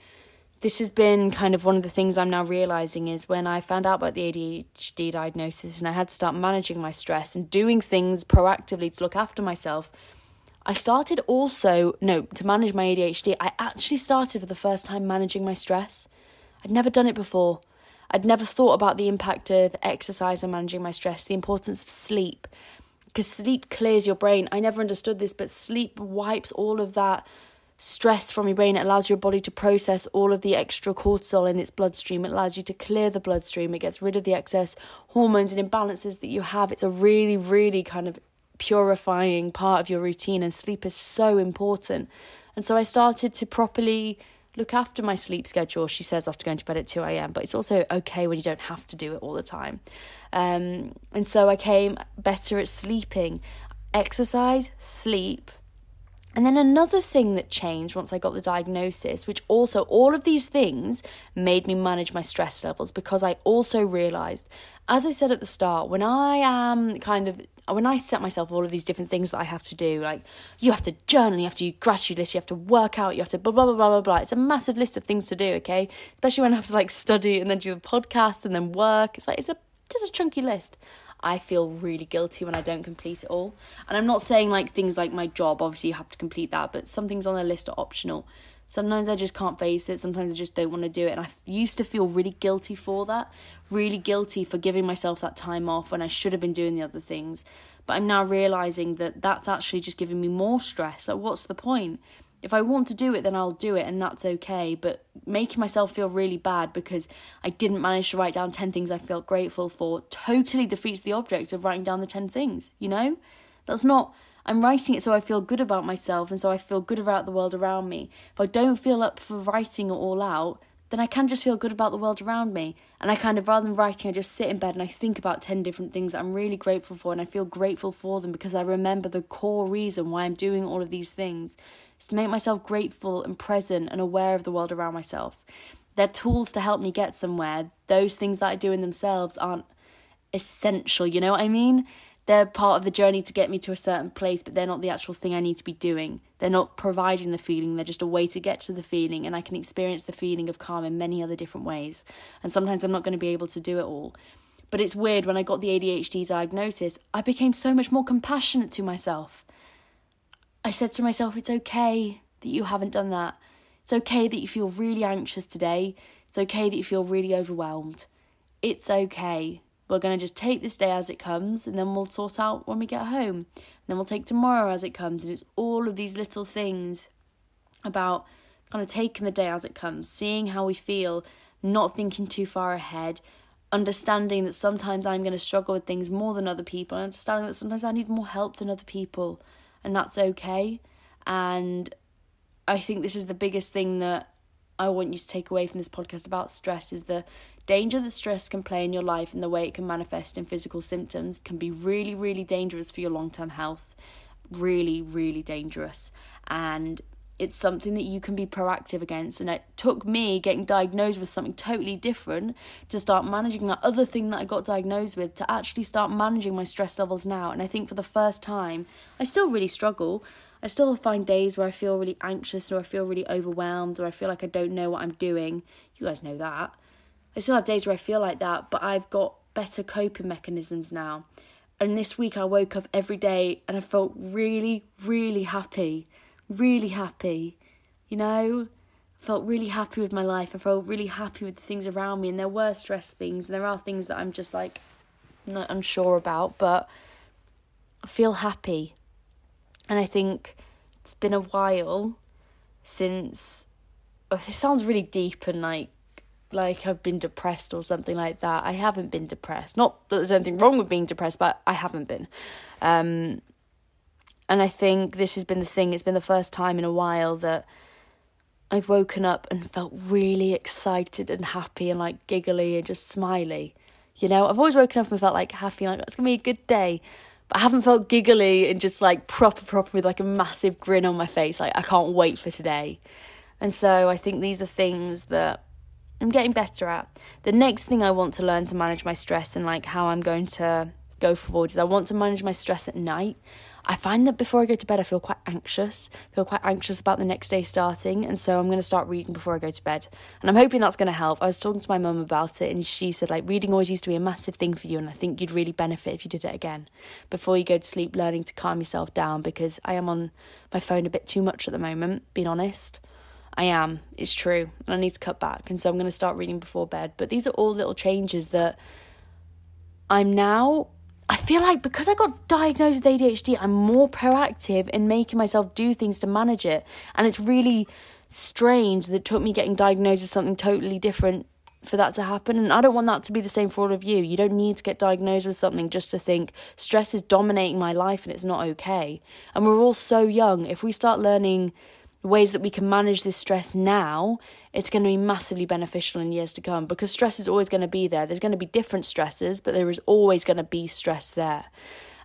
this has been kind of one of the things I'm now realizing is when I found out about the ADHD diagnosis and I had to start managing my stress and doing things proactively to look after myself. I started also, no, to manage my ADHD, I actually started for the first time managing my stress. I'd never done it before. I'd never thought about the impact of exercise on managing my stress, the importance of sleep, because sleep clears your brain. I never understood this, but sleep wipes all of that stress from your brain. It allows your body to process all of the extra cortisol in its bloodstream. It allows you to clear the bloodstream. It gets rid of the excess hormones and imbalances that you have. It's a really, really kind of purifying part of your routine, and sleep is so important. And so I started to properly look after my sleep schedule, she says, after going to bed at 2 a.m. But it's also okay when you don't have to do it all the time. Um, and so I came better at sleeping. Exercise, sleep, and then another thing that changed once I got the diagnosis, which also all of these things made me manage my stress levels because I also realized, as I said at the start, when I am kind of when I set myself all of these different things that I have to do, like you have to journal, you have to do gratitude list, you have to work out, you have to blah blah blah blah blah blah. It's a massive list of things to do, okay? Especially when I have to like study and then do the podcast and then work. It's like it's a just a chunky list. I feel really guilty when I don't complete it all. And I'm not saying like things like my job, obviously you have to complete that, but some things on the list are optional. Sometimes I just can't face it. Sometimes I just don't want to do it. And I used to feel really guilty for that. Really guilty for giving myself that time off when I should have been doing the other things. But I'm now realizing that that's actually just giving me more stress. Like, what's the point? if I want to do it, then I'll do it, and that's okay. But making myself feel really bad because I didn't manage to write down 10 things I felt grateful for totally defeats the object of writing down the 10 things, you know? That's not, I'm writing it so I feel good about myself and so I feel good about the world around me. If I don't feel up for writing it all out, then I can just feel good about the world around me. And I kind of, rather than writing, I just sit in bed and I think about 10 different things I'm really grateful for. And I feel grateful for them because I remember the core reason why I'm doing all of these things is to make myself grateful and present and aware of the world around myself. They're tools to help me get somewhere. Those things that I do in themselves aren't essential, you know what I mean? They're part of the journey to get me to a certain place, but they're not the actual thing I need to be doing. They're not providing the feeling, they're just a way to get to the feeling, and I can experience the feeling of calm in many other different ways. And sometimes I'm not going to be able to do it all. But it's weird, when I got the ADHD diagnosis, I became so much more compassionate to myself. I said to myself, it's okay that you haven't done that. It's okay that you feel really anxious today. It's okay that you feel really overwhelmed. It's okay. We're going to just take this day as it comes and then we'll sort out when we get home. And then we'll take tomorrow as it comes. And it's all of these little things about kind of taking the day as it comes, seeing how we feel, not thinking too far ahead, understanding that sometimes I'm going to struggle with things more than other people, and understanding that sometimes I need more help than other people and that's okay. And I think this is the biggest thing that I want you to take away from this podcast about stress is the danger that stress can play in your life and the way it can manifest in physical symptoms can be really, really dangerous for your long term health. Really, really dangerous. And it's something that you can be proactive against. And it took me getting diagnosed with something totally different to start managing that other thing that I got diagnosed with to actually start managing my stress levels now. And I think for the first time, I still really struggle. I still find days where I feel really anxious or I feel really overwhelmed or I feel like I don't know what I'm doing. You guys know that. I still have days where I feel like that, but I've got better coping mechanisms now. And this week I woke up every day and I felt really, really happy really happy, you know. felt really happy with my life. I felt really happy with the things around me, and there were stress things, and there are things that I'm just like not unsure about, but I feel happy. And I think it's been a while since. Oh, this sounds really deep and like like I've been depressed or something like that. I haven't been depressed. Not that there's anything wrong with being depressed, but I haven't been. Um, and I think this has been the thing, it's been the first time in a while that I've woken up and felt really excited and happy and like giggly and just smiley. You know, I've always woken up and felt like happy, like it's gonna be a good day. But I haven't felt giggly and just like proper, proper with like a massive grin on my face. Like I can't wait for today. And so I think these are things that I'm getting better at. The next thing I want to learn to manage my stress and like how I'm going to go forward is I want to manage my stress at night. I find that before I go to bed, I feel quite anxious, feel quite anxious about the next day starting. And so I'm going to start reading before I go to bed. And I'm hoping that's going to help. I was talking to my mum about it, and she said, like, reading always used to be a massive thing for you. And I think you'd really benefit if you did it again before you go to sleep, learning to calm yourself down because I am on my phone a bit too much at the moment, being honest. I am, it's true, and I need to cut back. And so I'm going to start reading before bed. But these are all little changes that I'm now I feel like because I got diagnosed with ADHD, I'm more proactive in making myself do things to manage it. And it's really strange that it took me getting diagnosed with something totally different for that to happen. And I don't want that to be the same for all of you. You don't need to get diagnosed with something just to think stress is dominating my life and it's not okay. And we're all so young. If we start learning ways that we can manage this stress now, it's going to be massively beneficial in years to come because stress is always going to be there. There's going to be different stresses, but there is always going to be stress there.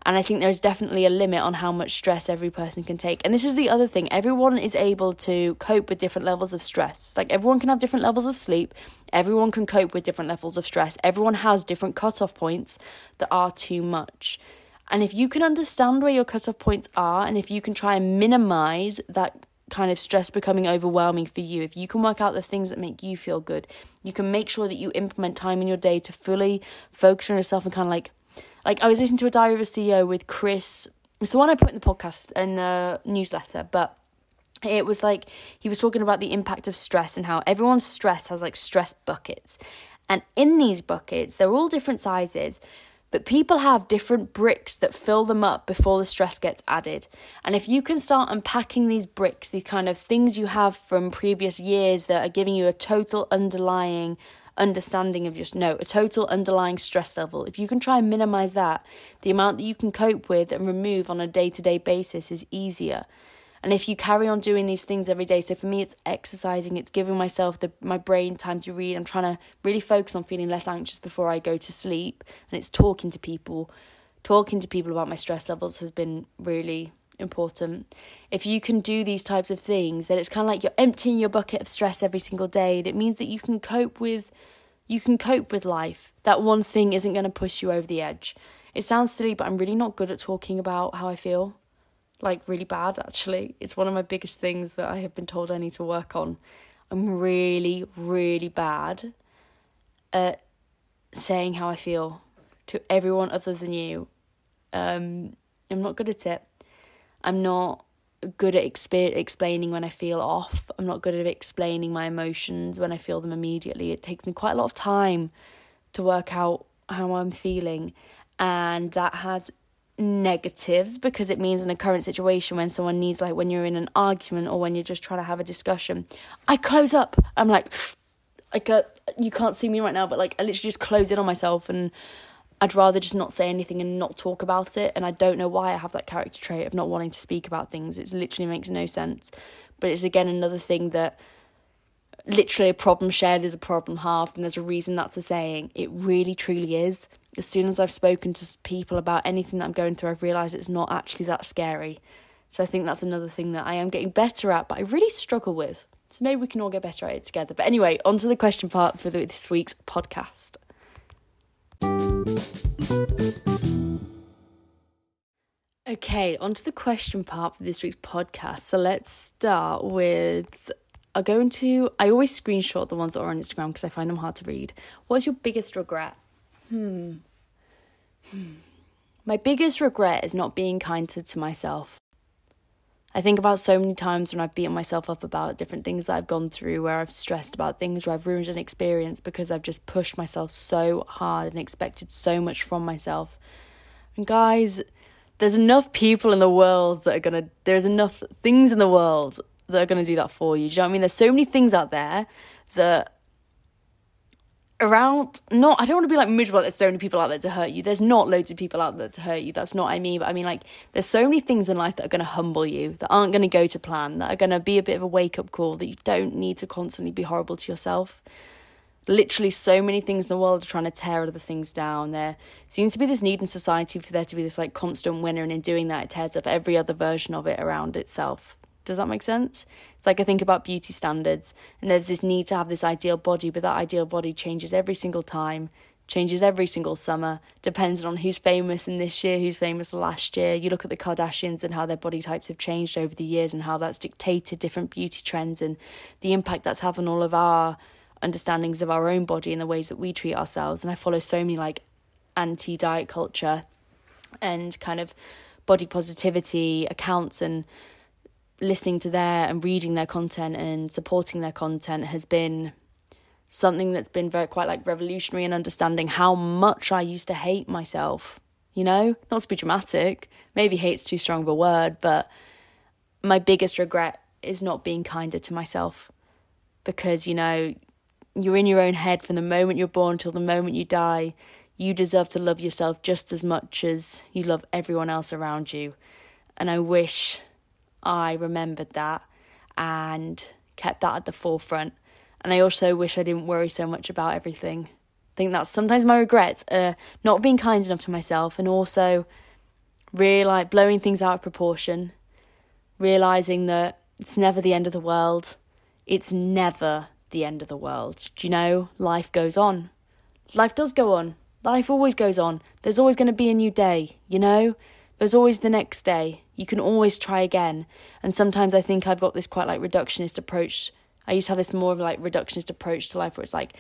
And I think there's definitely a limit on how much stress every person can take. And this is the other thing everyone is able to cope with different levels of stress. Like everyone can have different levels of sleep, everyone can cope with different levels of stress, everyone has different cutoff points that are too much. And if you can understand where your cutoff points are, and if you can try and minimize that kind of stress becoming overwhelming for you, if you can work out the things that make you feel good, you can make sure that you implement time in your day to fully focus on yourself and kind of like, like I was listening to a Diary of a CEO with Chris. It's the one I put in the podcast and the newsletter, but it was like he was talking about the impact of stress and how everyone's stress has like stress buckets. And in these buckets, they're all different sizes, but people have different bricks that fill them up before the stress gets added. And if you can start unpacking these bricks, these kind of things you have from previous years that are giving you a total underlying understanding of just no, a total underlying stress level, if you can try and minimize that, the amount that you can cope with and remove on a day to day basis is easier. And if you carry on doing these things every day, so for me, it's exercising, it's giving myself the my brain time to read. I'm trying to really focus on feeling less anxious before I go to sleep, and it's talking to people. Talking to people about my stress levels has been really important. If you can do these types of things, then it's kind of like you're emptying your bucket of stress every single day. And it means that you can cope with you can cope with life. That one thing isn't going to push you over the edge. It sounds silly, but I'm really not good at talking about how I feel like really bad actually. It's one of my biggest things that I have been told I need to work on. I'm really, really bad at saying how I feel to everyone other than you. Um, I'm not good at it. I'm not good at exp- explaining when I feel off. I'm not good at explaining my emotions when I feel them immediately. It takes me quite a lot of time to work out how I'm feeling, and that has negatives because it means in a current situation when someone needs like when you're in an argument or when you're just trying to have a discussion i close up. I'm like [SNIFFS] i got uh, you can't see me right now but like i literally just close in on myself and i'd rather just not say anything and not talk about it. And i don't know why i have that character trait of not wanting to speak about things. It literally makes no sense. But it's again another thing that literally a problem shared is a problem halved, and there's a reason that's a saying. It really, truly is. As soon as I've spoken to people about anything that I'm going through, I've realised it's not actually that scary. So I think that's another thing that I am getting better at, but I really struggle with. So maybe we can all get better at it together. But anyway, on to the question part for this week's podcast. Okay, on to the question part for this week's podcast. So let's start with I'll go into I always screenshot the ones that are on Instagram because I find them hard to read. What's your biggest regret? Hmm. My biggest regret is not being kinder to myself. I think about so many times when I've beaten myself up about different things I've gone through, where I've stressed about things, where I've ruined an experience because I've just pushed myself so hard and expected so much from myself. And guys, there's enough people in the world that are gonna, there's enough things in the world that are to do that for you. Do you know what I mean? There's so many things out there that around not I don't want to be like miserable there's so many people out there to hurt you. There's not loads of people out there to hurt you. That's not what I mean. But I mean like there's so many things in life that are gonna humble you, that aren't gonna go to plan, that are gonna be a bit of a wake up call, that you don't need to constantly be horrible to yourself. Literally so many things in the world are trying to tear other things down. There seems to be this need in society for there to be this like constant winner and in doing that it tears up every other version of it around itself. Does that make sense? It's like I think about beauty standards, and there's this need to have this ideal body, but that ideal body changes every single time, changes every single summer, depends on who's famous in this year, who's famous last year. You look at the Kardashians and how their body types have changed over the years, and how that's dictated different beauty trends and the impact that's had on all of our understandings of our own body and the ways that we treat ourselves. And I follow so many like anti diet culture and kind of body positivity accounts and listening to their and reading their content and supporting their content has been something that's been very quite like revolutionary in understanding how much I used to hate myself. You know, not to be dramatic, maybe hate's too strong of a word, but my biggest regret is not being kinder to myself because, you know, you're in your own head from the moment you're born till the moment you die. You deserve to love yourself just as much as you love everyone else around you. And I wish I remembered that and kept that at the forefront. And I also wish I didn't worry so much about everything. I think that's sometimes my regrets are not being kind enough to myself and also really like blowing things out of proportion, realizing that it's never the end of the world. It's never the end of the world. Do you know? Life goes on. Life does go on. Life always goes on. There's always going to be a new day, you know? There's always the next day. You can always try again. And sometimes I think I've got this quite like reductionist approach. I used to have this more of like reductionist approach to life where it's like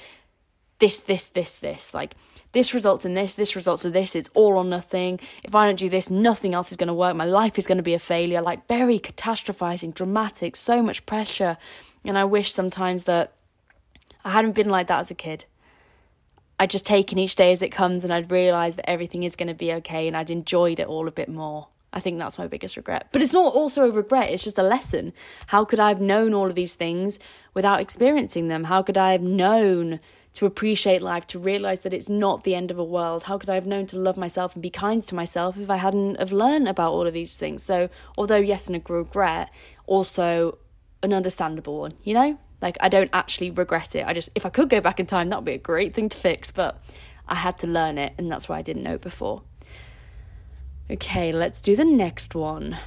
this, this, this, this. Like this results in this, this results in this. It's all or nothing. If I don't do this, nothing else is going to work. My life is going to be a failure. Like very catastrophizing, dramatic, so much pressure. And I wish sometimes that I hadn't been like that as a kid. I'd just taken each day as it comes and I'd realised that everything is going to be okay and I'd enjoyed it all a bit more. I think that's my biggest regret. But it's not also a regret, it's just a lesson. How could I have known all of these things without experiencing them? How could I have known to appreciate life, to realise that it's not the end of a world? How could I have known to love myself and be kind to myself if I hadn't have learned about all of these things? So, although yes, and a regret, also an understandable one, you know? Like I don't actually regret it. I just if I could go back in time, that would be a great thing to fix, but I had to learn it and that's why I didn't know it before. Okay, let's do the next one.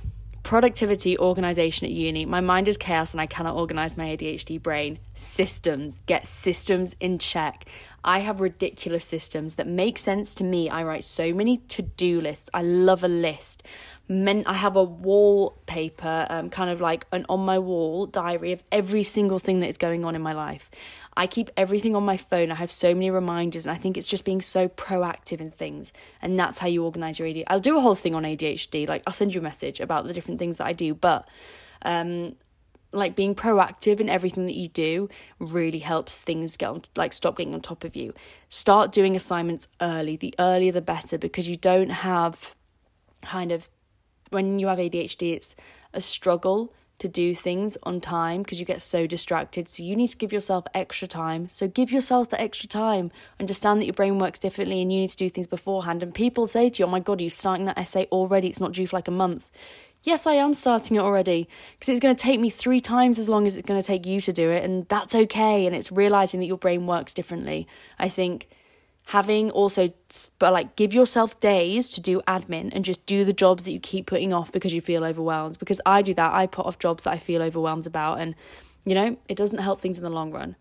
Productivity, organization at uni. My mind is chaos and I cannot organize my ADHD brain. Systems. Get systems in check. I have ridiculous systems that make sense to me. I write so many to do lists. I love a list meant I have a wallpaper, um, kind of like an on my wall diary of every single thing that is going on in my life. I keep everything on my phone. I have so many reminders, and I think it's just being so proactive in things. And that's how you organize your ADHD. I'll do a whole thing on ADHD. Like, I'll send you a message about the different things that I do. But, um, like, being proactive in everything that you do really helps things get on, like, stop getting on top of you. Start doing assignments early. The earlier, the better, because you don't have kind of when you have ADHD, it's a struggle to do things on time because you get so distracted. So you need to give yourself extra time. So give yourself the extra time. Understand that your brain works differently and you need to do things beforehand. And people say to you, Oh my God, you're starting that essay already. It's not due for like a month. Yes, I am starting it already because it's going to take me three times as long as it's going to take you to do it, and that's okay. And it's realizing that your brain works differently. I think having also but like give yourself days to do admin and just do the jobs that you keep putting off because you feel overwhelmed. Because I do that. I put off jobs that I feel overwhelmed about and you know it doesn't help things in the long run.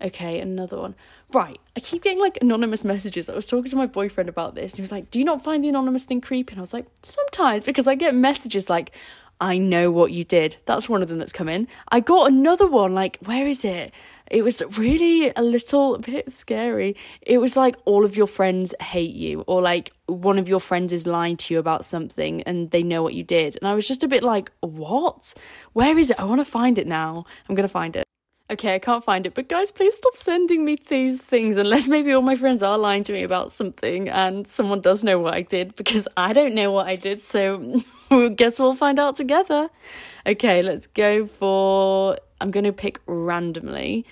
Okay another one. Right I keep getting like anonymous messages. I was talking to my boyfriend about this and he was like do you not find the anonymous thing creepy? And I was like sometimes because I get messages like I know what you did that's one of them that's come in. I got another one like where is it it was really a little bit scary. It was like all of your friends hate you, or like one of your friends is lying to you about something and they know what you did. And I was just a bit like, what? Where is it? I want to find it now. I'm going to find it. Okay, I can't find it, but guys, please stop sending me these things unless maybe all my friends are lying to me about something and someone does know what I did because I don't know what I did, so [LAUGHS] [LAUGHS] guess we'll find out together. Okay, let's go for I'm going to pick randomly.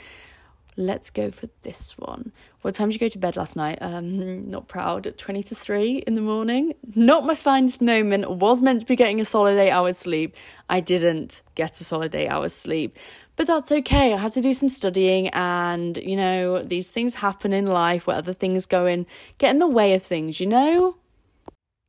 Let's go for this one. What time did you go to bed last night? Um, not proud. At 20 to 3 in the morning. Not my finest moment. Was meant to be getting a solid eight hours sleep. I didn't get a solid eight hours sleep. But that's okay. I had to do some studying, and you know, these things happen in life where other things go in, get in the way of things, you know?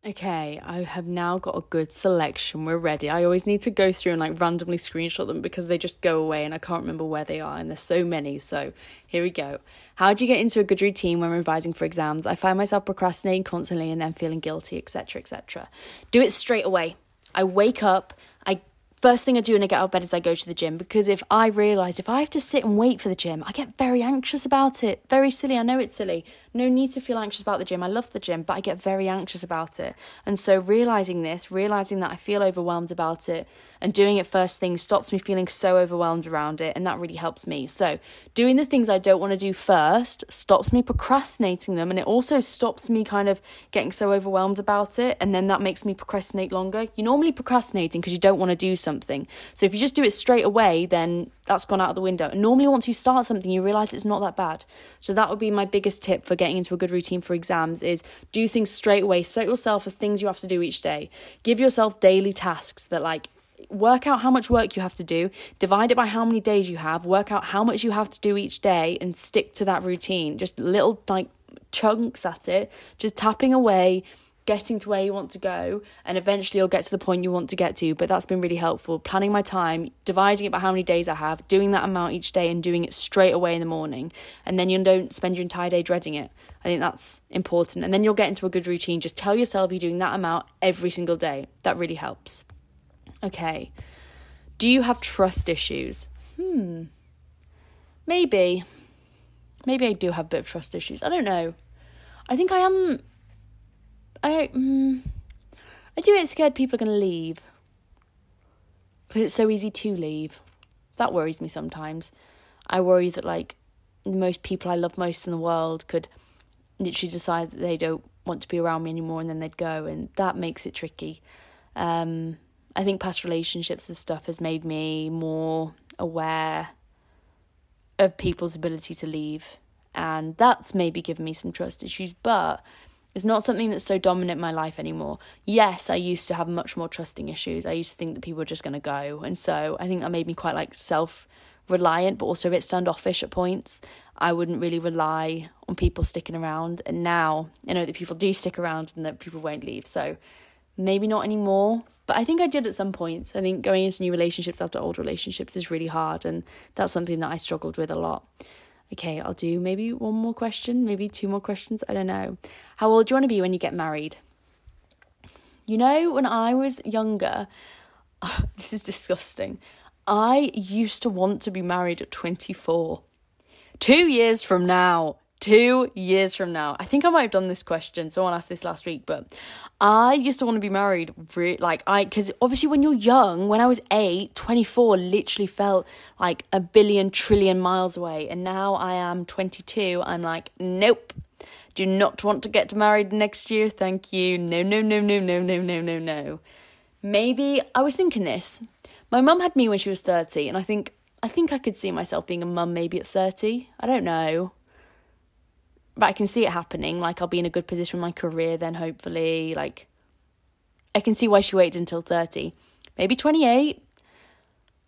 Okay, I have now got a good selection. We're ready. I always need to go through and like randomly screenshot them because they just go away and I can't remember where they are, and there's so many. So here we go. How do you get into a good routine when revising for exams? I find myself procrastinating constantly and then feeling guilty, etc., etc. Do it straight away. I wake up, I first thing I do when I get out of bed is I go to the gym because if I realise if I have to sit and wait for the gym, I get very anxious about it. Very silly. I know it's silly. No need to feel anxious about the gym. I love the gym, but I get very anxious about it. And so realising this, realising that I feel overwhelmed about it, and doing it first thing stops me feeling so overwhelmed around it, and that really helps me. So, doing the things I don't want to do first stops me procrastinating them, and it also stops me kind of getting so overwhelmed about it, and then that makes me procrastinate longer. You're normally procrastinating because you don't want to do something. So, if you just do it straight away, then that's gone out of the window. And normally, once you start something, you realize it's not that bad. So, that would be my biggest tip for getting into a good routine for exams is do things straight away. Set yourself for things you have to do each day. Give yourself daily tasks that like work out how much work you have to do, divide it by how many days you have, work out how much you have to do each day, and stick to that routine. Just little like chunks at it, just tapping away, getting to where you want to go, and eventually you'll get to the point you want to get to. But that's been really helpful. Planning my time, dividing it by how many days I have, doing that amount each day, and doing it straight away in the morning. And then you don't spend your entire day dreading it. I think that's important. And then you'll get into a good routine. Just tell yourself you're doing that amount every single day. That really helps. Okay. Do you have trust issues? Hmm. Maybe. Maybe I do have a bit of trust issues. I don't know. I think I am. I. Mm, I do get scared people are going to leave. Because it's so easy to leave. That worries me sometimes. I worry that, like, most people I love most in the world could literally decide that they don't want to be around me anymore and then they'd go, and that makes it tricky. Um, I think past relationships and stuff has made me more aware of people's ability to leave. And that's maybe given me some trust issues, but it's not something that's so dominant in my life anymore. Yes, I used to have much more trusting issues. I used to think that people were just going to go. And so I think that made me quite like self reliant, but also a bit standoffish at points. I wouldn't really rely on people sticking around. And now I know that people do stick around and that people won't leave. So maybe not anymore, but I think I did at some points. I think going into new relationships after old relationships is really hard, and that's something that I struggled with a lot. Okay, I'll do maybe one more question, maybe two more questions. I don't know. How old do you want to be when you get married? You know, when I was younger, [LAUGHS] this is disgusting. I used to want to be married at 24. Two years from now, two years from now. I think I might have done this question. Someone asked this last week, but I used to want to be married. Re- like I, because obviously when you're young, when I was eight, 24 literally felt like a billion trillion miles away, and now I am 22. I'm like, nope. Do not want to get married next year. Thank you. No, no, no, no, no, no, no, no, no. Maybe I was thinking this. My mum had me when she was 30, and I think I think I could see myself being a mum maybe at 30. I don't know but I can see it happening. Like I'll be in a good position in my career then hopefully. Like I can see why she waited until 30. maybe 28.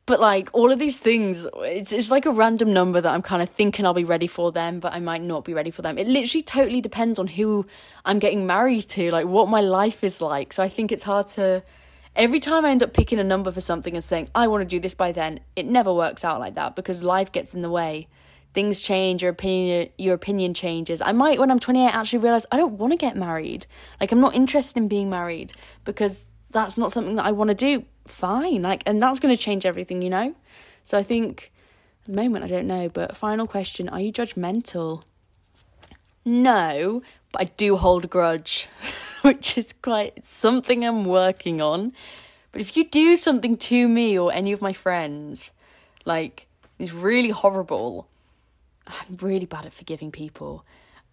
But like all of these things, it's it's like a random number that I'm kind of thinking I'll be ready for them, but I might not be ready for them. It literally totally depends on who I'm getting married to, like what my life is like. So I think it's hard to every time I end up picking a number for something and saying I want to do this by then, it never works out like that because life gets in the way. Things change, your opinion your opinion changes. I might when I'm 28 actually realize I don't want to get married. Like I'm not interested in being married because that's not something that I want to do fine. Like, and that's going to change everything, you know? So I think at the moment, I don't know. But final question Are you judgmental? No, but I do hold a grudge, [LAUGHS] which is quite something I'm working on. But if you do something to me or any of my friends, like, it's really horrible, I'm really bad at forgiving people.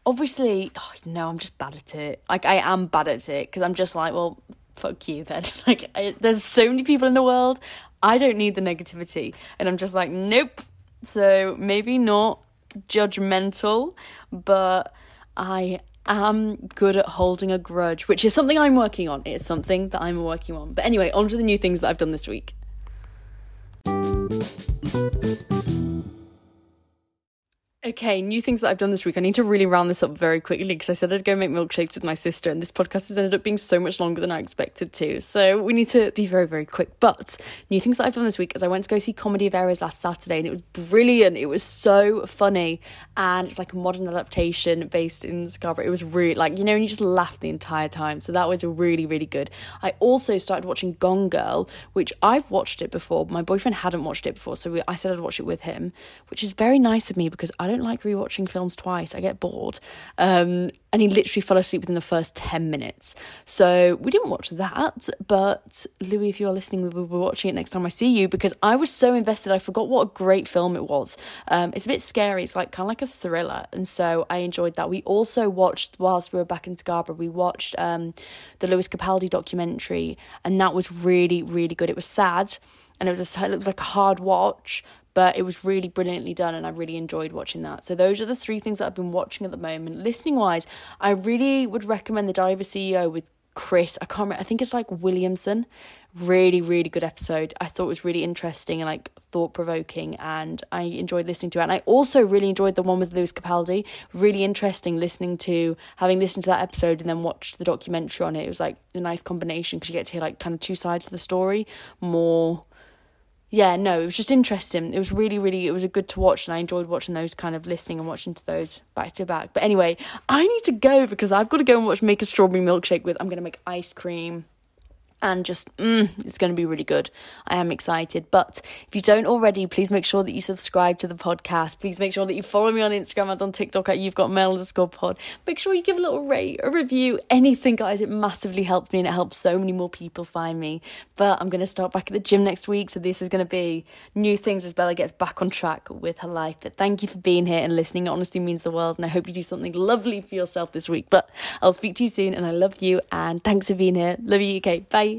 Obviously, oh, no, I'm just bad at it. Like, I am bad at it because I'm just like, well, fuck you then. [LAUGHS] like, I, there's so many people in the world. I don't need the negativity. And I'm just like, nope. So maybe not judgmental, but I am good at holding a grudge, which is something I'm working on. It's something that I'm working on. But anyway, on to the new things that I've done this week. Okay, new things that I've done this week. I need to really round this up very quickly because I said I'd go make milkshakes with my sister, and this podcast has ended up being so much longer than I expected to. So we need to be very, very quick. But new things that I've done this week is I went to go see Comedy of Errors last Saturday, and it was brilliant. It was so funny, and it's like a modern adaptation based in Scarborough. It was really like you know, and you just laughed the entire time. So that was really, really good. I also started watching Gone Girl, which I've watched it before. My boyfriend hadn't watched it before, so we, I said I'd watch it with him, which is very nice of me because I don't like rewatching films twice. I get bored. Um, and he literally fell asleep within the first 10 minutes. So we didn't watch that. But Louis, if you're listening, we will be watching it next time I see you because I was so invested. I forgot what a great film it was. Um, it's a bit scary. It's like kind of like a thriller. And so I enjoyed that. We also watched, whilst we were back in Scarborough, we watched um, the Lewis Capaldi documentary. And that was really, really good. It was sad and it was a, it was like a hard watch, but it was really brilliantly done and I really enjoyed watching that. So those are the three things that I've been watching at the moment. Listening wise, I really would recommend The a CEO with Chris. I can't remember, I think it's like Williamson. Really, really good episode. I thought it was really interesting and like thought provoking, and I enjoyed listening to it. And I also really enjoyed the one with Lewis Capaldi. Really interesting listening to having listened to that episode and then watched the documentary on it. It was like a nice combination because you get to hear like kind of two sides of the story more yeah, no, it was just interesting. It was really, really, it was a good to watch, and I enjoyed watching those, kind of listening and watching to those back to back. But anyway, I need to go because I've got to go and watch Make a Strawberry Milkshake with. I'm to make ice cream and just mm, it's going to be really good. I am excited. But if you don't already, please make sure that you subscribe to the podcast. Please make sure that you follow me on Instagram and on TikTok at you've got mail underscore pod. Make sure you give a little rate, a review, anything, guys. It massively helps me and it helps so many more people find me. But I'm going to start back at the gym next week, so this is going to be new things as Bella gets back on track with her life. But thank you for being here and listening. It honestly means the world, and I hope you do something lovely for yourself this week. But I'll speak to you soon, and I love you, and thanks for being here. Love you, UK. Bye.